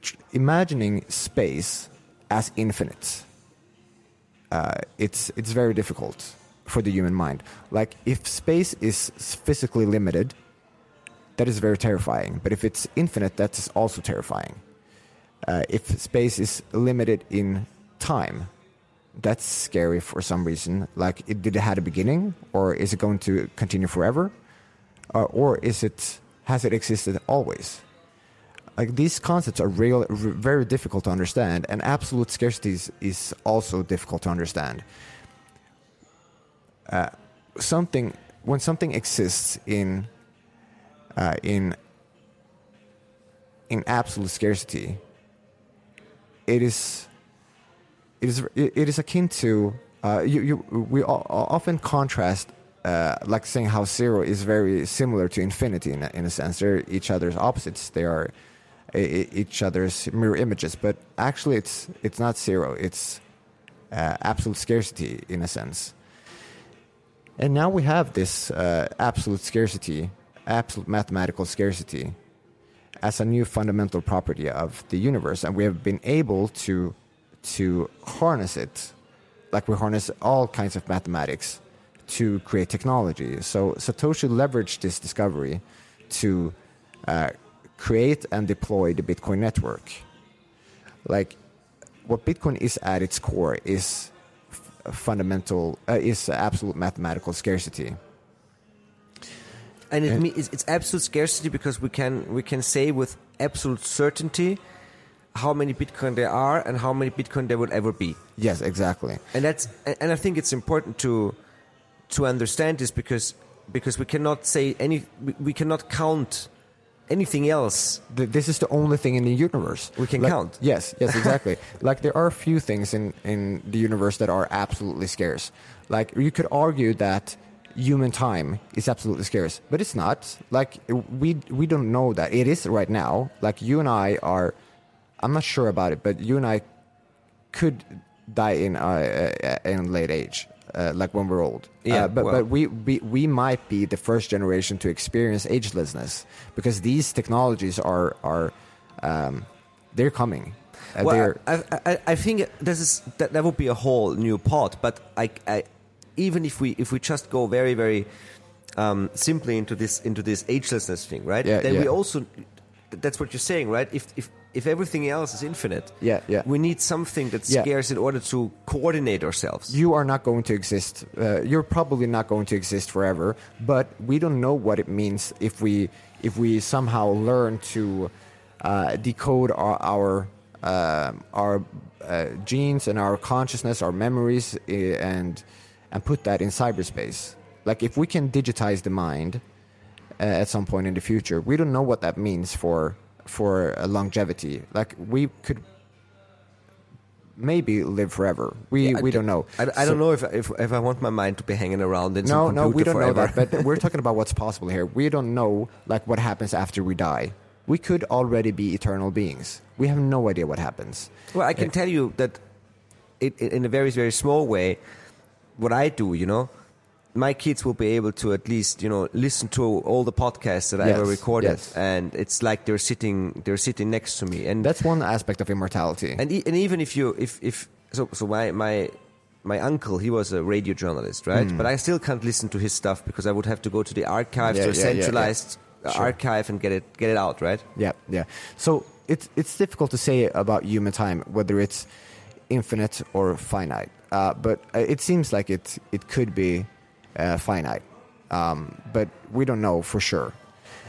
tr- imagining space as infinite uh, it's it's very difficult for the human mind. Like if space is physically limited, that is very terrifying. But if it's infinite, that is also terrifying. Uh, if space is limited in time, that's scary for some reason. Like, it, did it have a beginning, or is it going to continue forever, uh, or is it has it existed always? Like these concepts are real, very difficult to understand, and absolute scarcity is, is also difficult to understand. Uh, something when something exists in uh, in in absolute scarcity, it is it is it is akin to uh, you, you, we often contrast uh, like saying how zero is very similar to infinity in a, in a sense. They're each other's opposites. They are each other's mirror images, but actually it's it's not zero. It's uh, absolute scarcity in a sense. And now we have this uh, absolute scarcity, absolute mathematical scarcity, as a new fundamental property of the universe, and we have been able to to harness it, like we harness all kinds of mathematics to create technology. So Satoshi leveraged this discovery to uh, create and deploy the Bitcoin network. Like what Bitcoin is at its core is fundamental uh, is absolute mathematical scarcity. And it, yeah. it's, absolute scarcity because we can we can say with absolute certainty how many Bitcoin there are and how many Bitcoin there will ever be. Yes, exactly. And that's and I think it's important to to understand this because because we cannot say any we cannot count anything else. This is the only thing in the universe we can like, count. Yes, yes, exactly. (laughs) like there are a few things in in the universe that are absolutely scarce. Like you could argue that human time is absolutely scarce, but it's not. Like we we don't know that it is right now. Like you and I are, I'm not sure about it, but you and I could die in uh, uh in late age uh, like when we're old. Uh, yeah, but well. but we, we we might be the first generation to experience agelessness because these technologies are are um, they're coming. Uh, well, they're I, I, I think this is that, that would be a whole new part. But I, I even if we if we just go very very um, simply into this into this agelessness thing, right? Yeah, then yeah. we also that's what you're saying, right? If if if everything else is infinite, Yeah, yeah. we need something that's Yeah. scarce in order to coordinate ourselves. you are not going to exist. Uh, you're probably not going to exist forever. But we don't know what it means if we if we somehow learn to uh, decode our our um our uh, genes and our consciousness, our memories, uh, and and put that in cyberspace. Like if we can digitize the mind uh, at some point in the future, we don't know what that means for for uh, longevity. Like we could maybe live forever. We I we don't know. I, I So- don't know if, if if I want my mind to be hanging around in no, some no, we don't forever. know that. But (laughs) we're talking about what's possible here. We don't know like what happens after we die. We could already be eternal beings. We have no idea what happens. Well, I can tell you that it, in a very, very small way, what I do, you know, my kids will be able to at least, you know, listen to all the podcasts that I ever recorded, yes. and it's like they're sitting, they're sitting next to me, and That's one aspect of immortality. and e- and even if you if if so so my my my uncle he was a radio journalist right Hmm. but i still can't listen to his stuff because i would have to go to the archive Yeah, yeah, yeah, yeah. centralized Sure. archive and get it get it out right Yeah, yeah. So it's it's difficult to say about human time whether it's infinite or finite. Uh, but uh, it seems like it it could be uh, finite, um, but we don't know for sure.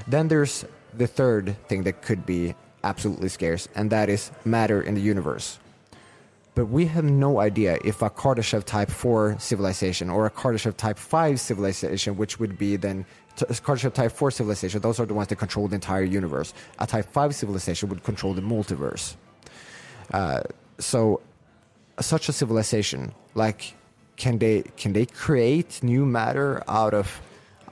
Then there's the third thing that could be absolutely scarce, and that is matter in the universe. But we have no idea if a Kardashev Type 4 civilization or a Kardashev Type 5 civilization, which would be then t- Kardashev Type 4 civilization, those are the ones that control the entire universe. A Type 5 civilization would control the multiverse. Uh, so, such a civilization, like, can they can they create new matter out of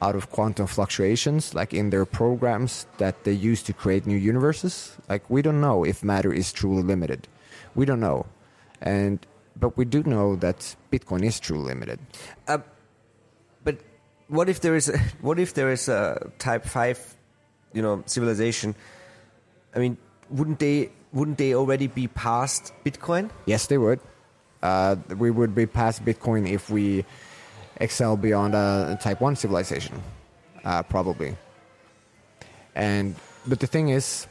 out of quantum fluctuations, like in their programs that they use to create new universes? Like, we don't know if matter is truly limited. We don't know, and but we do know that Bitcoin is truly limited. uh, but what if there is a, (laughs) what if there is a type 5 you know civilization i mean wouldn't they wouldn't they already be past bitcoin Yes, they would. Uh, we would be past Bitcoin if we excel beyond a Type One civilization, uh, probably. And but the thing is,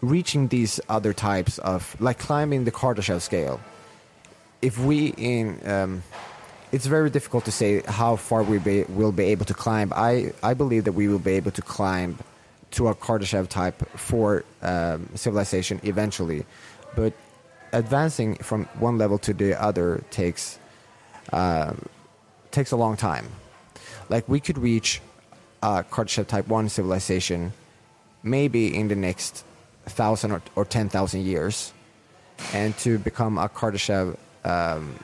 reaching these other types of like climbing the Kardashev scale. If we in um, it's very difficult to say how far we be, will be able to climb. I, I believe that we will be able to climb to a Kardashev type 4 um, civilization eventually. But advancing from one level to the other takes, uh, takes a long time. Like we could reach a Kardashev type 1 civilization maybe in the next 1,000 or, or 10,000 years. And to become a Kardashev um,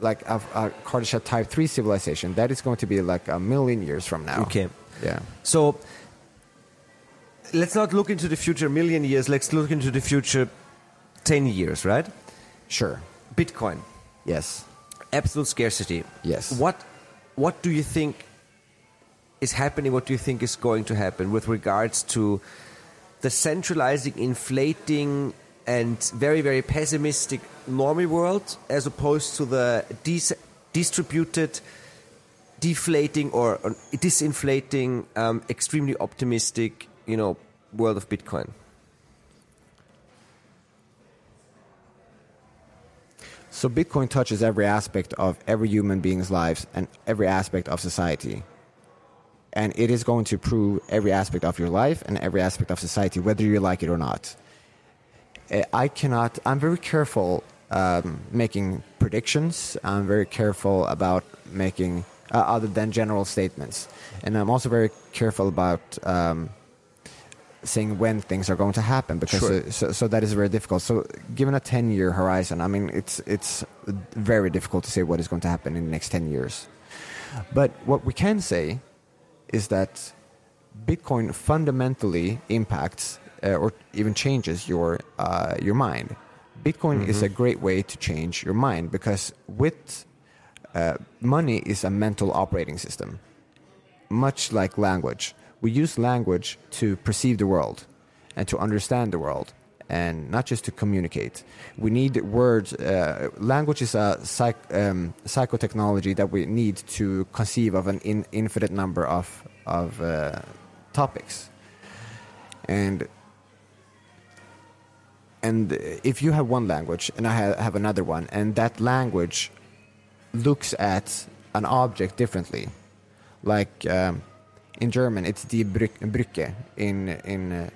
like a, a Kardashev Type Three civilization, that is going to be like a million years from now. Okay. Yeah. So let's not look into the future a million years. Let's look into the future 10 years, right? Sure. Bitcoin, Yes. absolute scarcity. Yes. What, what do you think is happening? What do you think is going to happen with regards to the centralizing, inflating, and very, very pessimistic normie world as opposed to the dis- distributed, deflating, or, or disinflating, um, extremely optimistic, you know, world of Bitcoin? So Bitcoin touches every aspect of every human being's lives and every aspect of society. And it is going to prove every aspect of your life and every aspect of society, whether you like it or not. Uh, I cannot, I'm very careful um, making predictions. I'm very careful about making, uh, other than general statements. And I'm also very careful about um, saying when things are going to happen because Sure. so, so that is very difficult. So given a 10 year horizon, I mean, it's, it's very difficult to say what is going to happen in the next 10 years. But what we can say is that Bitcoin fundamentally impacts uh, or even changes your uh, your mind. Bitcoin is a great way to change your mind because with uh, money is a mental operating system, much like language. We use language to perceive the world and to understand the world, and not just to communicate. We need words. Uh, language is a psych, um, psychotechnology that we need to conceive of an in, infinite number of of uh, topics. and and if you have one language and I ha- have another one, and that language looks at an object differently, like um, in German it's die Brück- Brücke, in in uh,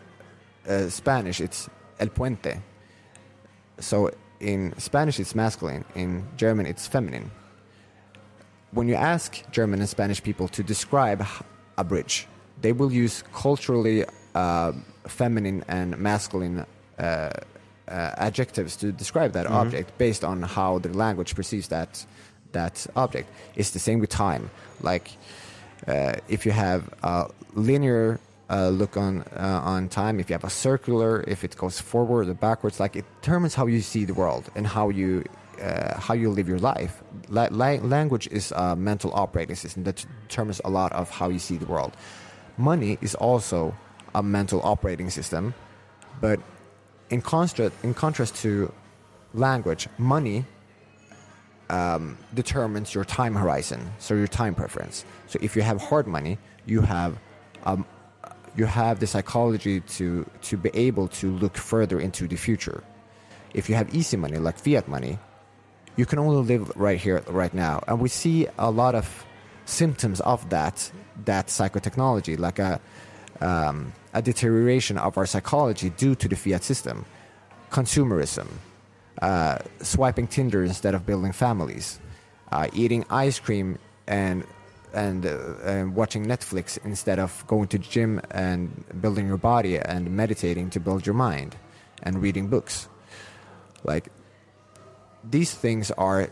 uh, Spanish it's el puente. So in Spanish it's masculine, in German it's feminine. When you ask German and Spanish people to describe a bridge, they will use culturally uh, feminine and masculine uh, uh, adjectives to describe that object based on how the language perceives that that object. It's the same with time. Like if you have a linear uh, look on uh, on time, if you have a circular, if it goes forward or backwards, like it determines how you see the world and how you uh, how you live your life. La- la- language is a mental operating system that determines a lot of how you see the world. Money is also a mental operating system, but in contrast in contrast to language, money um, determines your time horizon, so your time preference. So if you have hard money, you have um, you have the psychology to to be able to look further into the future. If you have easy money, like fiat money, you can only live right here, right now, and we see a lot of symptoms of that that psychotechnology, like a um, a deterioration of our psychology due to the fiat system, consumerism, uh, swiping Tinder instead of building families, uh, eating ice cream and and, uh, and watching Netflix instead of going to the gym and building your body and meditating to build your mind and reading books. Like these things are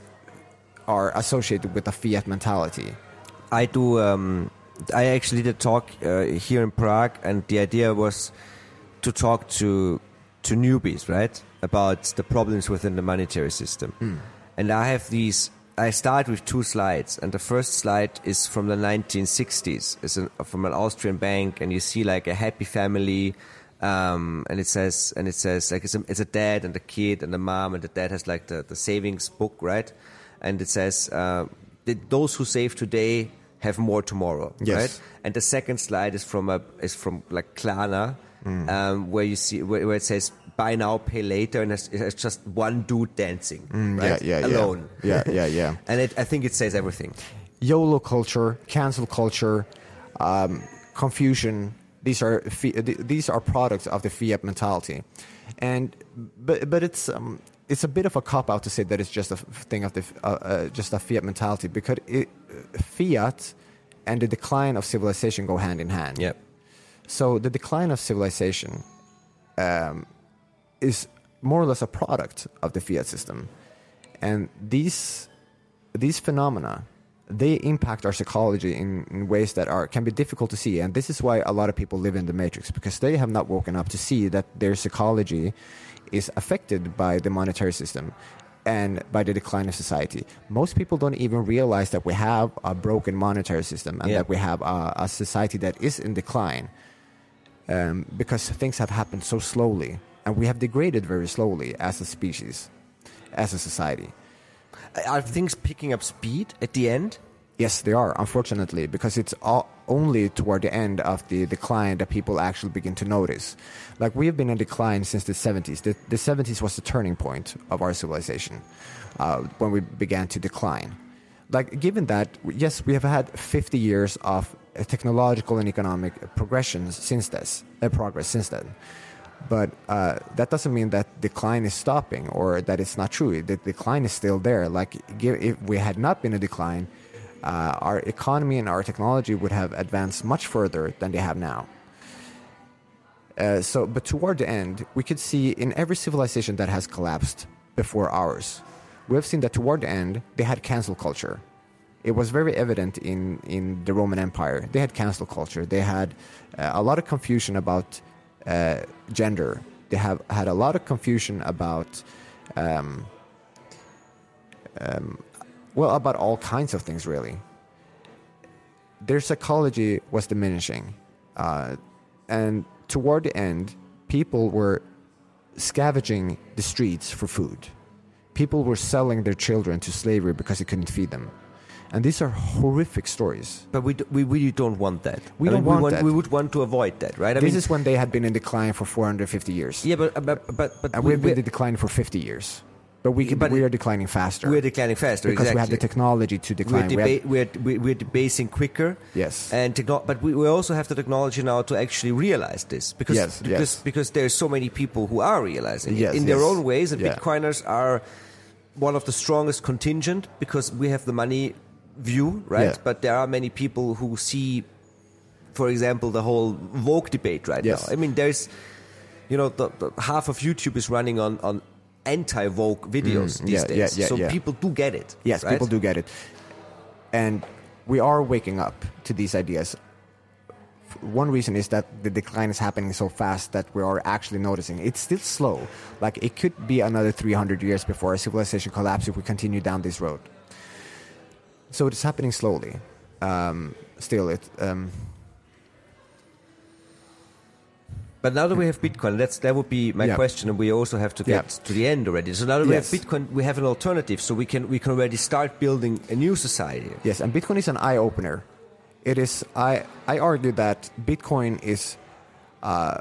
are associated with a fiat mentality. I do. Um, I actually did talk uh, here in Prague, and the idea was to talk to to newbies, right, about the problems within the monetary system. And I have these. I start with two slides, and the first slide is from the 1960s. It's an, from an Austrian bank, and you see like a happy family. Um, and it says, and it says like it's a, it's a dad and a kid and a mom, and the dad has like the, the savings book, right? And it says, uh, those who save today have more tomorrow, Yes. right? And the second slide is from a is from like Klarna, um, where you see where, where it says buy now, pay later, and it's, it's just one dude dancing, right? Yeah, yeah, yeah. alone. Yeah, yeah, yeah. (laughs) and it, I think it says everything. YOLO culture, cancel culture, um, confusion. These are these are products of the fiat mentality, and but but it's um, it's a bit of a cop out to say that it's just a thing of the uh, uh, just a fiat mentality because it, fiat and the decline of civilization go hand in hand. Yep. So the decline of civilization um, is more or less a product of the fiat system, and these these phenomena they impact our psychology in, in ways that are can be difficult to see, and this is why a lot of people live in the matrix because they have not woken up to see that their psychology is affected by the monetary system and by the decline of society. Most people don't even realize that we have a broken monetary system and Yeah. that we have a, a society that is in decline um, because things have happened so slowly and we have degraded very slowly as a species, as a society. Are things picking up speed at the end? Yes, they are, unfortunately, because it's all, only toward the end of the decline that people actually begin to notice. Like, we have been in decline since the 70s. The, the 70s was the turning point of our civilization uh, when we began to decline. Like, given that, yes, we have had 50 years of technological and economic progressions since this, uh, progress since then. But uh, that doesn't mean that decline is stopping or that it's not true. The decline is still there. Like, if we had not been a decline, uh, our economy and our technology would have advanced much further than they have now. Uh, so, but toward the end, we could see in every civilization that has collapsed before ours, we have seen that toward the end, they had cancel culture. It was very evident in, in the Roman Empire. They had cancel culture. They had uh, a lot of confusion about uh, gender. They have had a lot of confusion about, um, um, well, about all kinds of things, really. Their psychology was diminishing. Uh, and toward the end, people were scavenging the streets for food. People were selling their children to slavery because they couldn't feed them. And these are horrific stories. But we, d- we really don't want that. We I don't mean, want we that. We would want to avoid that, right? I this mean, is when they had been in decline for 450 years, yeah, but but but, but and we, we've been in decline for 50 years. But we can, But we are declining faster we're declining faster because exactly. we have the technology to we're, decline. We have- deba- we're, we're, debasing quicker. Yes. And techno- but we, we also have the technology now to actually realize this because Yes, because yes. because there's so many people who are realizing Yes, it in their own ways, and Yeah. Bitcoiners are one of the strongest contingent because we have the money view, right? Yeah. But there are many people who see, for example, the whole woke debate right Yes. now. I mean, there's, you know, the, the half of YouTube is running on on anti-woke videos Mm, these yeah, days. yeah, yeah, so people do get it. Yes, right? people do get it. And we are waking up to these ideas. One reason is that the decline is happening so fast that we are actually noticing. It's still slow. Like it could be another 300 years before our civilization collapses if we continue down this road. So it's happening slowly. Um, still, it. Um, But now that we have Bitcoin, that's that would be my Yeah. question, and we also have to get Yeah. to the end already. So now that we Yes. have Bitcoin, we have an alternative, so we can we can already start building a new society. Yes, and Bitcoin is an eye opener. It is. I I argue that Bitcoin is, uh,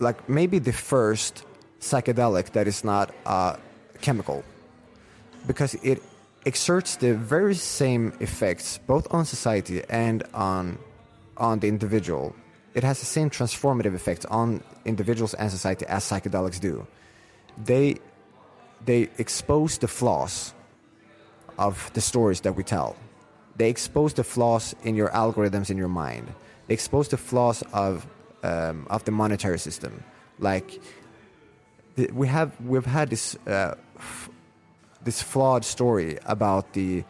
like maybe the first psychedelic that is not uh, chemical, because it exerts the very same effects both on society and on on the individual. It has the same transformative effects on individuals and society as psychedelics do. They they expose the flaws of the stories that we tell. They expose the flaws in your algorithms in your mind. They expose the flaws of um, of the monetary system. Like we have, we've had this uh, this flawed story about the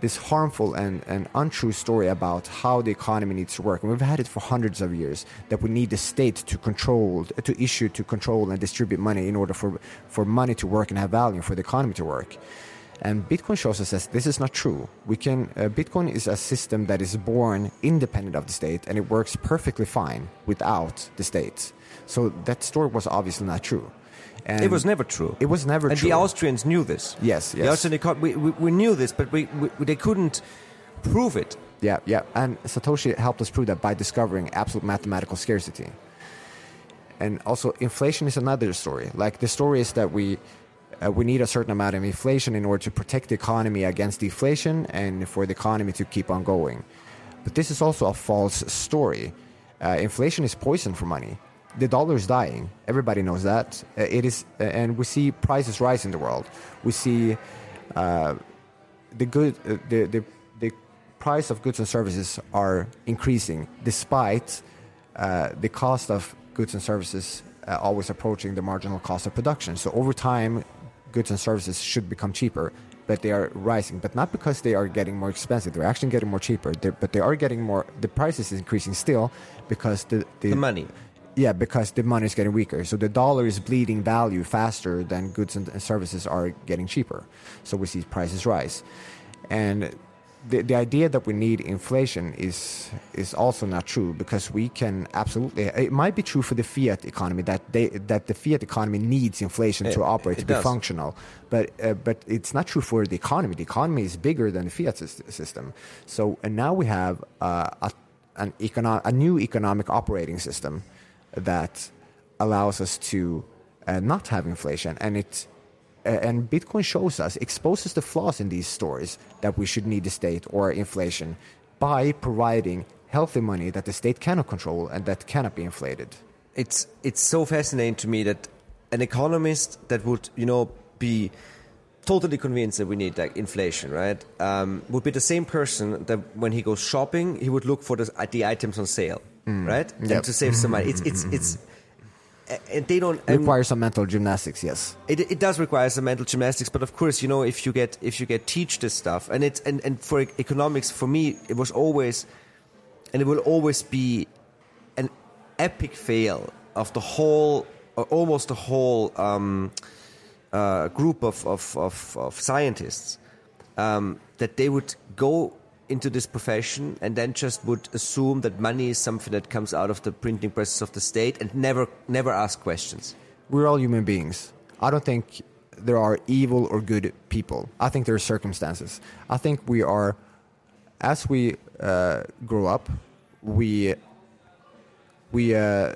this harmful and, and untrue story about how the economy needs to work. And we've had it for hundreds of years that we need the state to control, to issue, to control and distribute money in order for, for money to work and have value, for the economy to work. And Bitcoin shows us that this is not true. We can, uh, Bitcoin is a system that is born independent of the state and it works perfectly fine without the state. So that story was obviously not true. And it was never true. It was never and true. And the Austrians knew this. Yes, The yes. Austrian econ- we, we, we knew this, but we, we they couldn't prove it. Yeah, yeah. And Satoshi helped us prove that by discovering absolute mathematical scarcity. And also, inflation is another story. Like the story is that we uh, we need a certain amount of inflation in order to protect the economy against deflation and for the economy to keep on going. But this is also a false story. Uh, inflation is poison for money. The dollar is dying. Everybody knows that. Uh, it is, uh, and we see prices rise in the world. We see uh, the good, uh, the, the the price of goods and services are increasing despite uh, the cost of goods and services uh, always approaching the marginal cost of production. So over time, goods and services should become cheaper, but they are rising. But not because they are getting more expensive; they're actually getting more cheaper. They're, but they are getting more. The price is increasing still because the The money. Yeah, because the money is getting weaker. So the dollar is bleeding value faster than goods and services are getting cheaper. So we see prices rise. And the, the idea that we need inflation is is also not true because we can absolutely it might be true for the fiat economy that they that the fiat economy needs inflation to operate to be does. functional but uh, but it's not true for the economy the economy is bigger than the fiat system so and now we have uh, a an econo- a new economic operating system that allows us to uh, not have inflation and it uh, and Bitcoin shows us, exposes the flaws in these stories that we should need the state or inflation by providing healthy money that the state cannot control and that cannot be inflated. it's it's so fascinating to me that an economist that would you know be totally convinced that we need like inflation, right? Um, would be the same person that when he goes shopping, he would look for the, the items on sale, right? Yep. And to save some money. It's it's it's. And they don't requires some mental gymnastics, yes. it, it does require some mental gymnastics, but of course, you know, if you get if you get teach this stuff, and it's and, and for economics, for me, it was always, and it will always be, an epic fail of the whole, or almost the whole um, uh, group of of, of, of scientists, um, that they would go into this profession and then just would assume that money is something that comes out of the printing presses of the state and never never ask questions. We're all human beings. I don't think there are evil or good people. I think there are circumstances. I think we are as we uh, grow up, we we uh,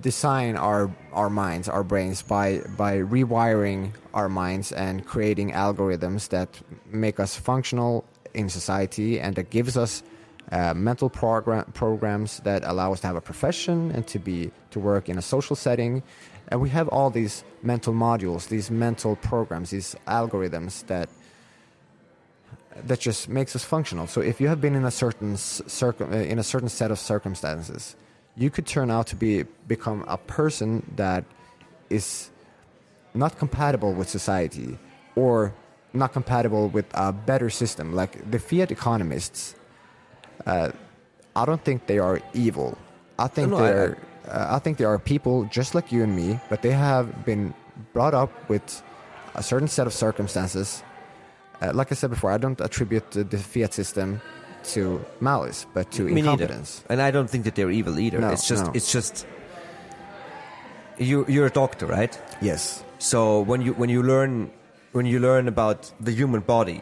design our our minds, our brains by by rewiring our minds and creating algorithms that make us functional in society and that gives us uh, mental program, programs that allow us to have a profession and to be to work in a social setting. And we have all these mental modules these mental programs these algorithms that that just makes us functional. So if you have been in a certain circum, uh, in a certain set of circumstances you could turn out to be become a person that is not compatible with society or not compatible with a better system. Like the fiat economists uh, i don't think they are evil. I think No, they're uh, i think they are people just like you and me but they have been brought up with a certain set of circumstances. Uh, like i said before i don't attribute the, the fiat system to malice but to Me neither. incompetence And I don't think that they're evil either. No, it's just no. it's just you you're a doctor, right? yes So when you when you learn when you learn about the human body,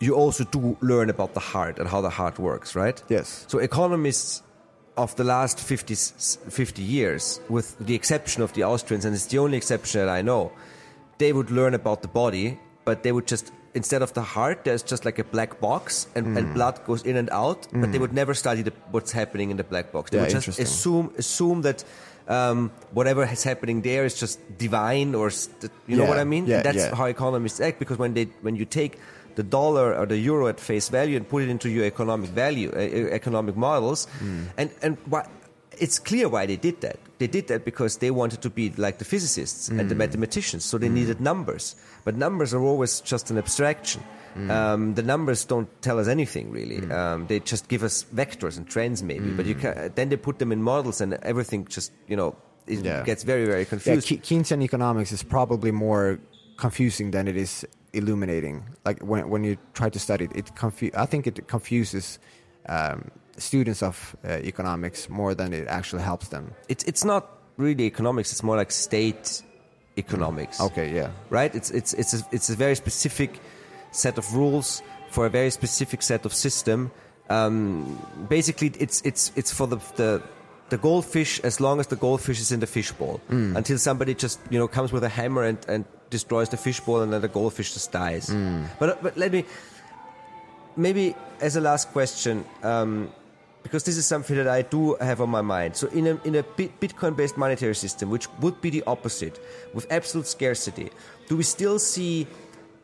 you also do learn about the heart and how the heart works, right? Yes. So economists of the last 50, s- 50 years, with the exception of the Austrians, and it's the only exception that I know, they would learn about the body, but they would just instead of the heart, there's just like a black box, and, Hmm. and blood goes in and out. But they would never study the, what's happening in the black box. They Yeah, would just assume assume that um, whatever is happening there is just divine, or st- you know what I mean. yeah, That's yeah. how economists act because when they when you take the dollar or the euro at face value and put it into your economic value uh, economic models Hmm. and and why it's clear why they did that they did that because they wanted to be like the physicists and the Hmm. mathematicians so they needed numbers but numbers are always just an abstraction Hmm. um, the numbers don't tell us anything really um, they just give us vectors and trends maybe but you Hmm. can, then they put them in models and everything just you know it Yeah. gets very very Yeah, confused Ke- Keynesian economics is probably more confusing than it is illuminating. Like when when you try to study it, it confu- I think it confuses um, students of uh, economics more than it actually helps them. it's it's not really economics it's more like state economics. Okay, yeah, right? It's it's it's a, it's a very specific set of rules for a very specific set of system. Um, basically it's it's it's for the the the goldfish as long as the goldfish is in the fishbowl until somebody just you know comes with a hammer and, and destroys the fishbowl and then the goldfish just dies. But but let me maybe as a last question, um, because this is something that I do have on my mind. So, in a, in a Bitcoin-based monetary system, which would be the opposite, with absolute scarcity, do we still see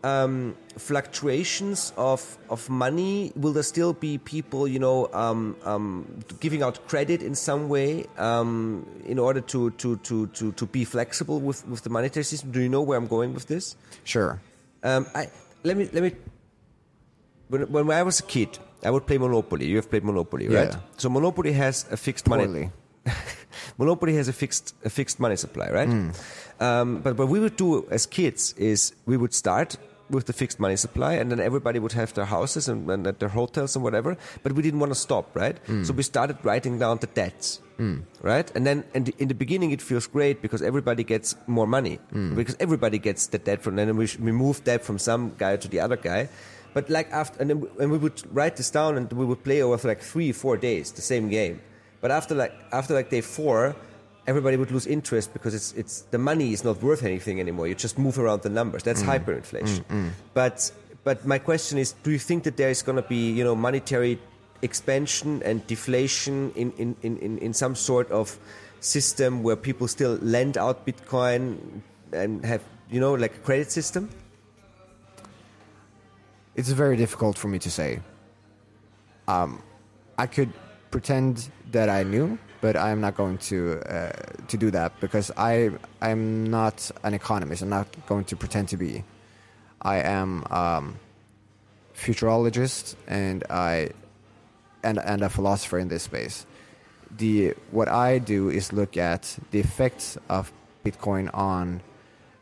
um, fluctuations of of money? Will there still be people, you know, um, um, giving out credit in some way um, in order to, to, to, to, to be flexible with, with the monetary system? Do you know where I'm going with this? sure. Um, I let me let me. When, when I was a kid, I would play Monopoly. You have played Monopoly, right? Yeah. So Monopoly has a fixed money. (laughs) Monopoly has a fixed a fixed money supply, right? Hmm. Um, but what we would do as kids is we would start with the fixed money supply, and then everybody would have their houses and, and their hotels and whatever. But we didn't want to stop, right? Hmm. So we started writing down the debts, right? And then and in the beginning it feels great because everybody gets more money Hmm. because everybody gets the debt from. Then we, sh- we move debt from some guy to the other guy. But like after, and then we, and we would write this down, and we would play over for like three, four days the same game. But after like after like day four, everybody would lose interest because it's it's the money is not worth anything anymore. You just move around the numbers. That's mm. hyperinflation. Mm, mm. But but my question is, do you think that there is going to be you know monetary expansion and deflation in, in, in, in, in some sort of system where people still lend out Bitcoin and have you know like a credit system? It's very difficult for me to say. Um, I could pretend that I knew, but I'm not going to uh, to do that because I I'm not an economist. I'm not going to pretend to be. I am um, futurologist and I and and a philosopher in this space. The what I do is look at the effects of Bitcoin on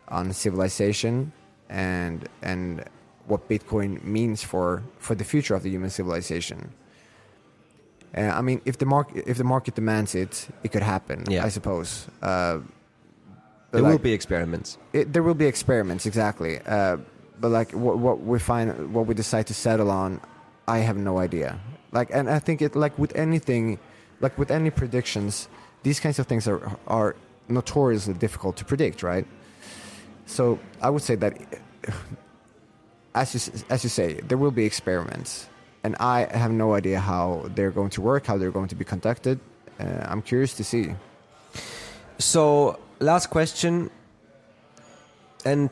on civilization and and what Bitcoin means for for the future of the human civilization. Uh, I mean, if the market if the market demands it, it could happen. Yeah. I suppose. Uh, There will be experiments. it, there will be experiments exactly uh, but like what, what we find, what we decide to settle on, I have no idea. Like, and I think it like with anything, like with any predictions, these kinds of things are are notoriously difficult to predict, right? So I would say that, as you as you say, there will be experiments, and I have no idea how they're going to work, how they're going to be conducted. Uh, I'm curious to see. So, last question. And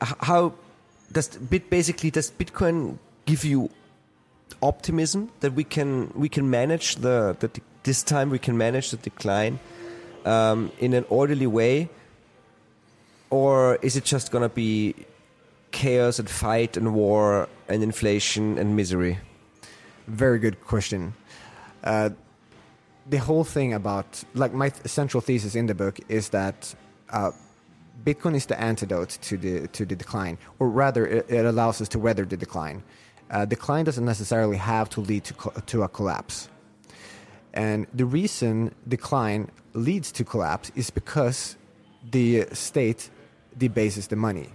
how does bit basically does Bitcoin give you optimism that we can we can manage the, the this time we can manage the decline um, in an orderly way, or is it just gonna be chaos and fight and war and inflation and misery? Very good question. Uh, the whole thing about like my th- central thesis in the book is that uh, Bitcoin is the antidote to the to the decline, or rather, it, it allows us to weather the decline. Uh, decline doesn't necessarily have to lead to co- to a collapse, and the reason decline leads to collapse is because the state debases the money.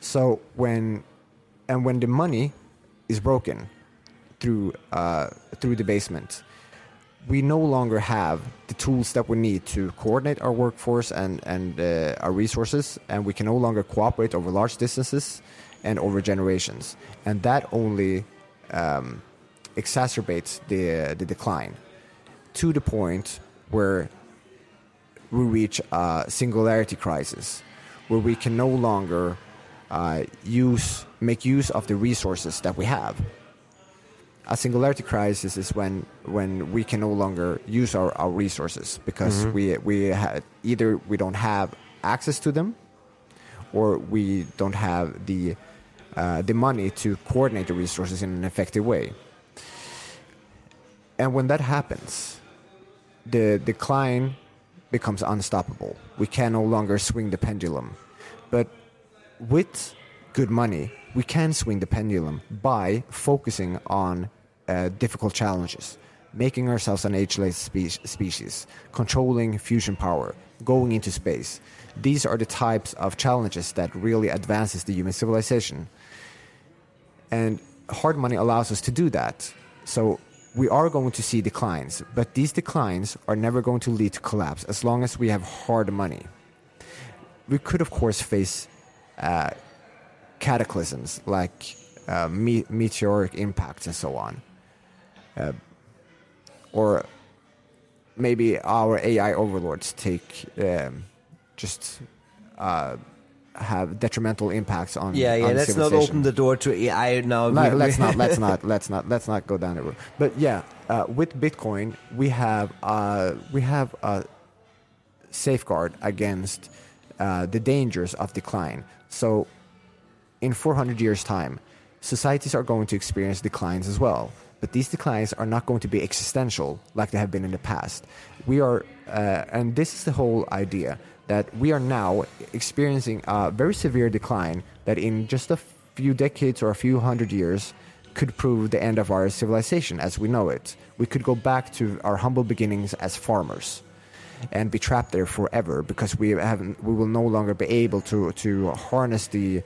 So when and when the money is broken through uh, through debasement, we no longer have the tools that we need to coordinate our workforce and and uh, our resources, and we can no longer cooperate over large distances and over generations, and that only um, exacerbates the the decline to the point where we reach a singularity crisis, where we can no longer uh, use make use of the resources that we have a singularity crisis is when when we can no longer use our, our resources because we we ha- either we don't have access to them or we don't have the uh, the money to coordinate the resources in an effective way. And when that happens, the decline becomes unstoppable. We can no longer swing the pendulum. But with good money, we can swing the pendulum by focusing on uh, difficult challenges, making ourselves an ageless spe- species, controlling fusion power, going into space. These are the types of challenges that really advances the human civilization. And hard money allows us to do that. So we are going to see declines, but these declines are never going to lead to collapse as long as we have hard money. We could, of course, face uh, cataclysms like uh, me- meteoric impacts and so on. Uh, or maybe our AI overlords take um, just uh, have detrimental impacts on Yeah, yeah. on Let's not open the door to AI now. We- let's not let's not (laughs) let's not let's not go down that road. But yeah, uh, with Bitcoin, we have uh, we have a safeguard against uh, the dangers of decline. So, in 400 years' time, societies are going to experience declines as well. But these declines are not going to be existential like they have been in the past. We are, uh, and this is the whole idea that we are now experiencing a very severe decline that in just a few decades or a few hundred years could prove the end of our civilization as we know it. We could go back to our humble beginnings as farmers and be trapped there forever because we have we will no longer be able to to harness the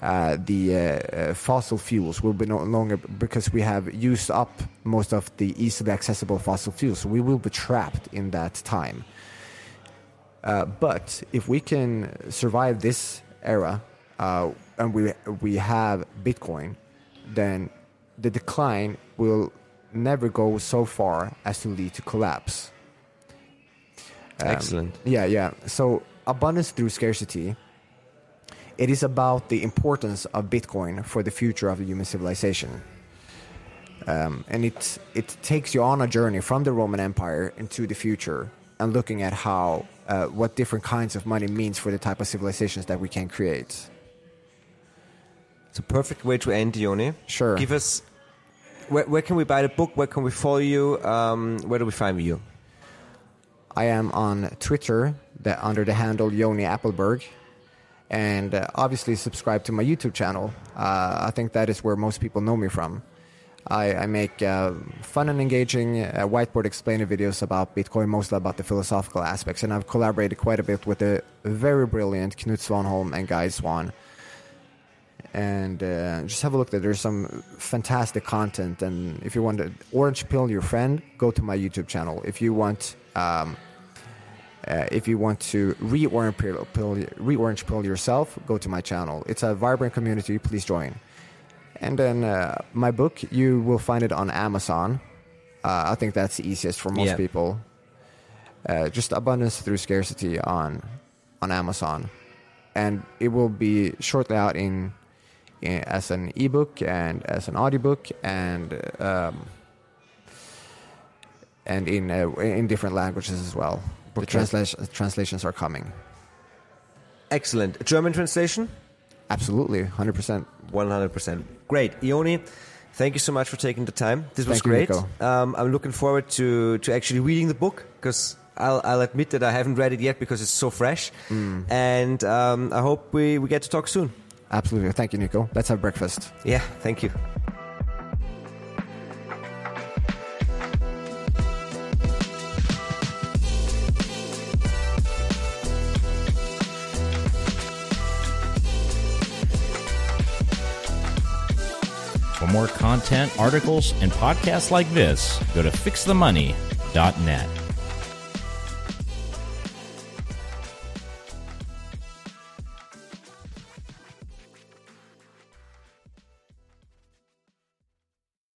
uh, the uh, uh, fossil fuels will be no longer because we have used up most of the easily accessible fossil fuels. So we will be trapped in that time. Uh, but if we can survive this era uh, and we we have Bitcoin, then the decline will never go so far as to lead to collapse. Um, Excellent. Yeah, yeah. So abundance through scarcity. It is about the importance of Bitcoin for the future of the human civilization. Um, and it it takes you on a journey from the Roman Empire into the future and looking at how uh, what different kinds of money means for the type of civilizations that we can create. It's a perfect way to end, Ioni. Sure. Give us where, where can we buy the book? Where can we follow you? Um, where do we find you? I am on Twitter under the handle Ioni Appelberg, and uh, obviously subscribe to my YouTube channel. Uh, I think that is where most people know me from. I, I make uh, fun and engaging uh, whiteboard explainer videos about Bitcoin, mostly about the philosophical aspects, and I've collaborated quite a bit with the very brilliant Knut Svanholm and Guy Swan. and uh, just have a look there. There's some fantastic content. And if you want to orange pill your friend, go to my YouTube channel. If you want, um, uh, if you want to re-orange pill, pill, re-orange pill yourself, go to my channel. It's a vibrant community. Please join. And then uh, my book, you will find it on Amazon. Uh, I think that's the easiest for most Yeah. people. Uh, just abundance through scarcity on on Amazon, and it will be shortly out in, in as an ebook and as an audiobook and um, and in uh, in different languages as well. The translation translations are coming. Excellent. German translation? Absolutely, hundred percent. 100%. Great. Ioni, thank you so much for taking the time. This was Thank you, great. Niko. Um, I'm looking forward to, to actually reading the book because I'll, I'll admit that I haven't read it yet because it's so fresh. Mm. And um, I hope we, we get to talk soon. Absolutely, thank you, Niko. Let's have breakfast. Yeah, thank you. For more content, articles, and podcasts like this, go to fixthemoney.net.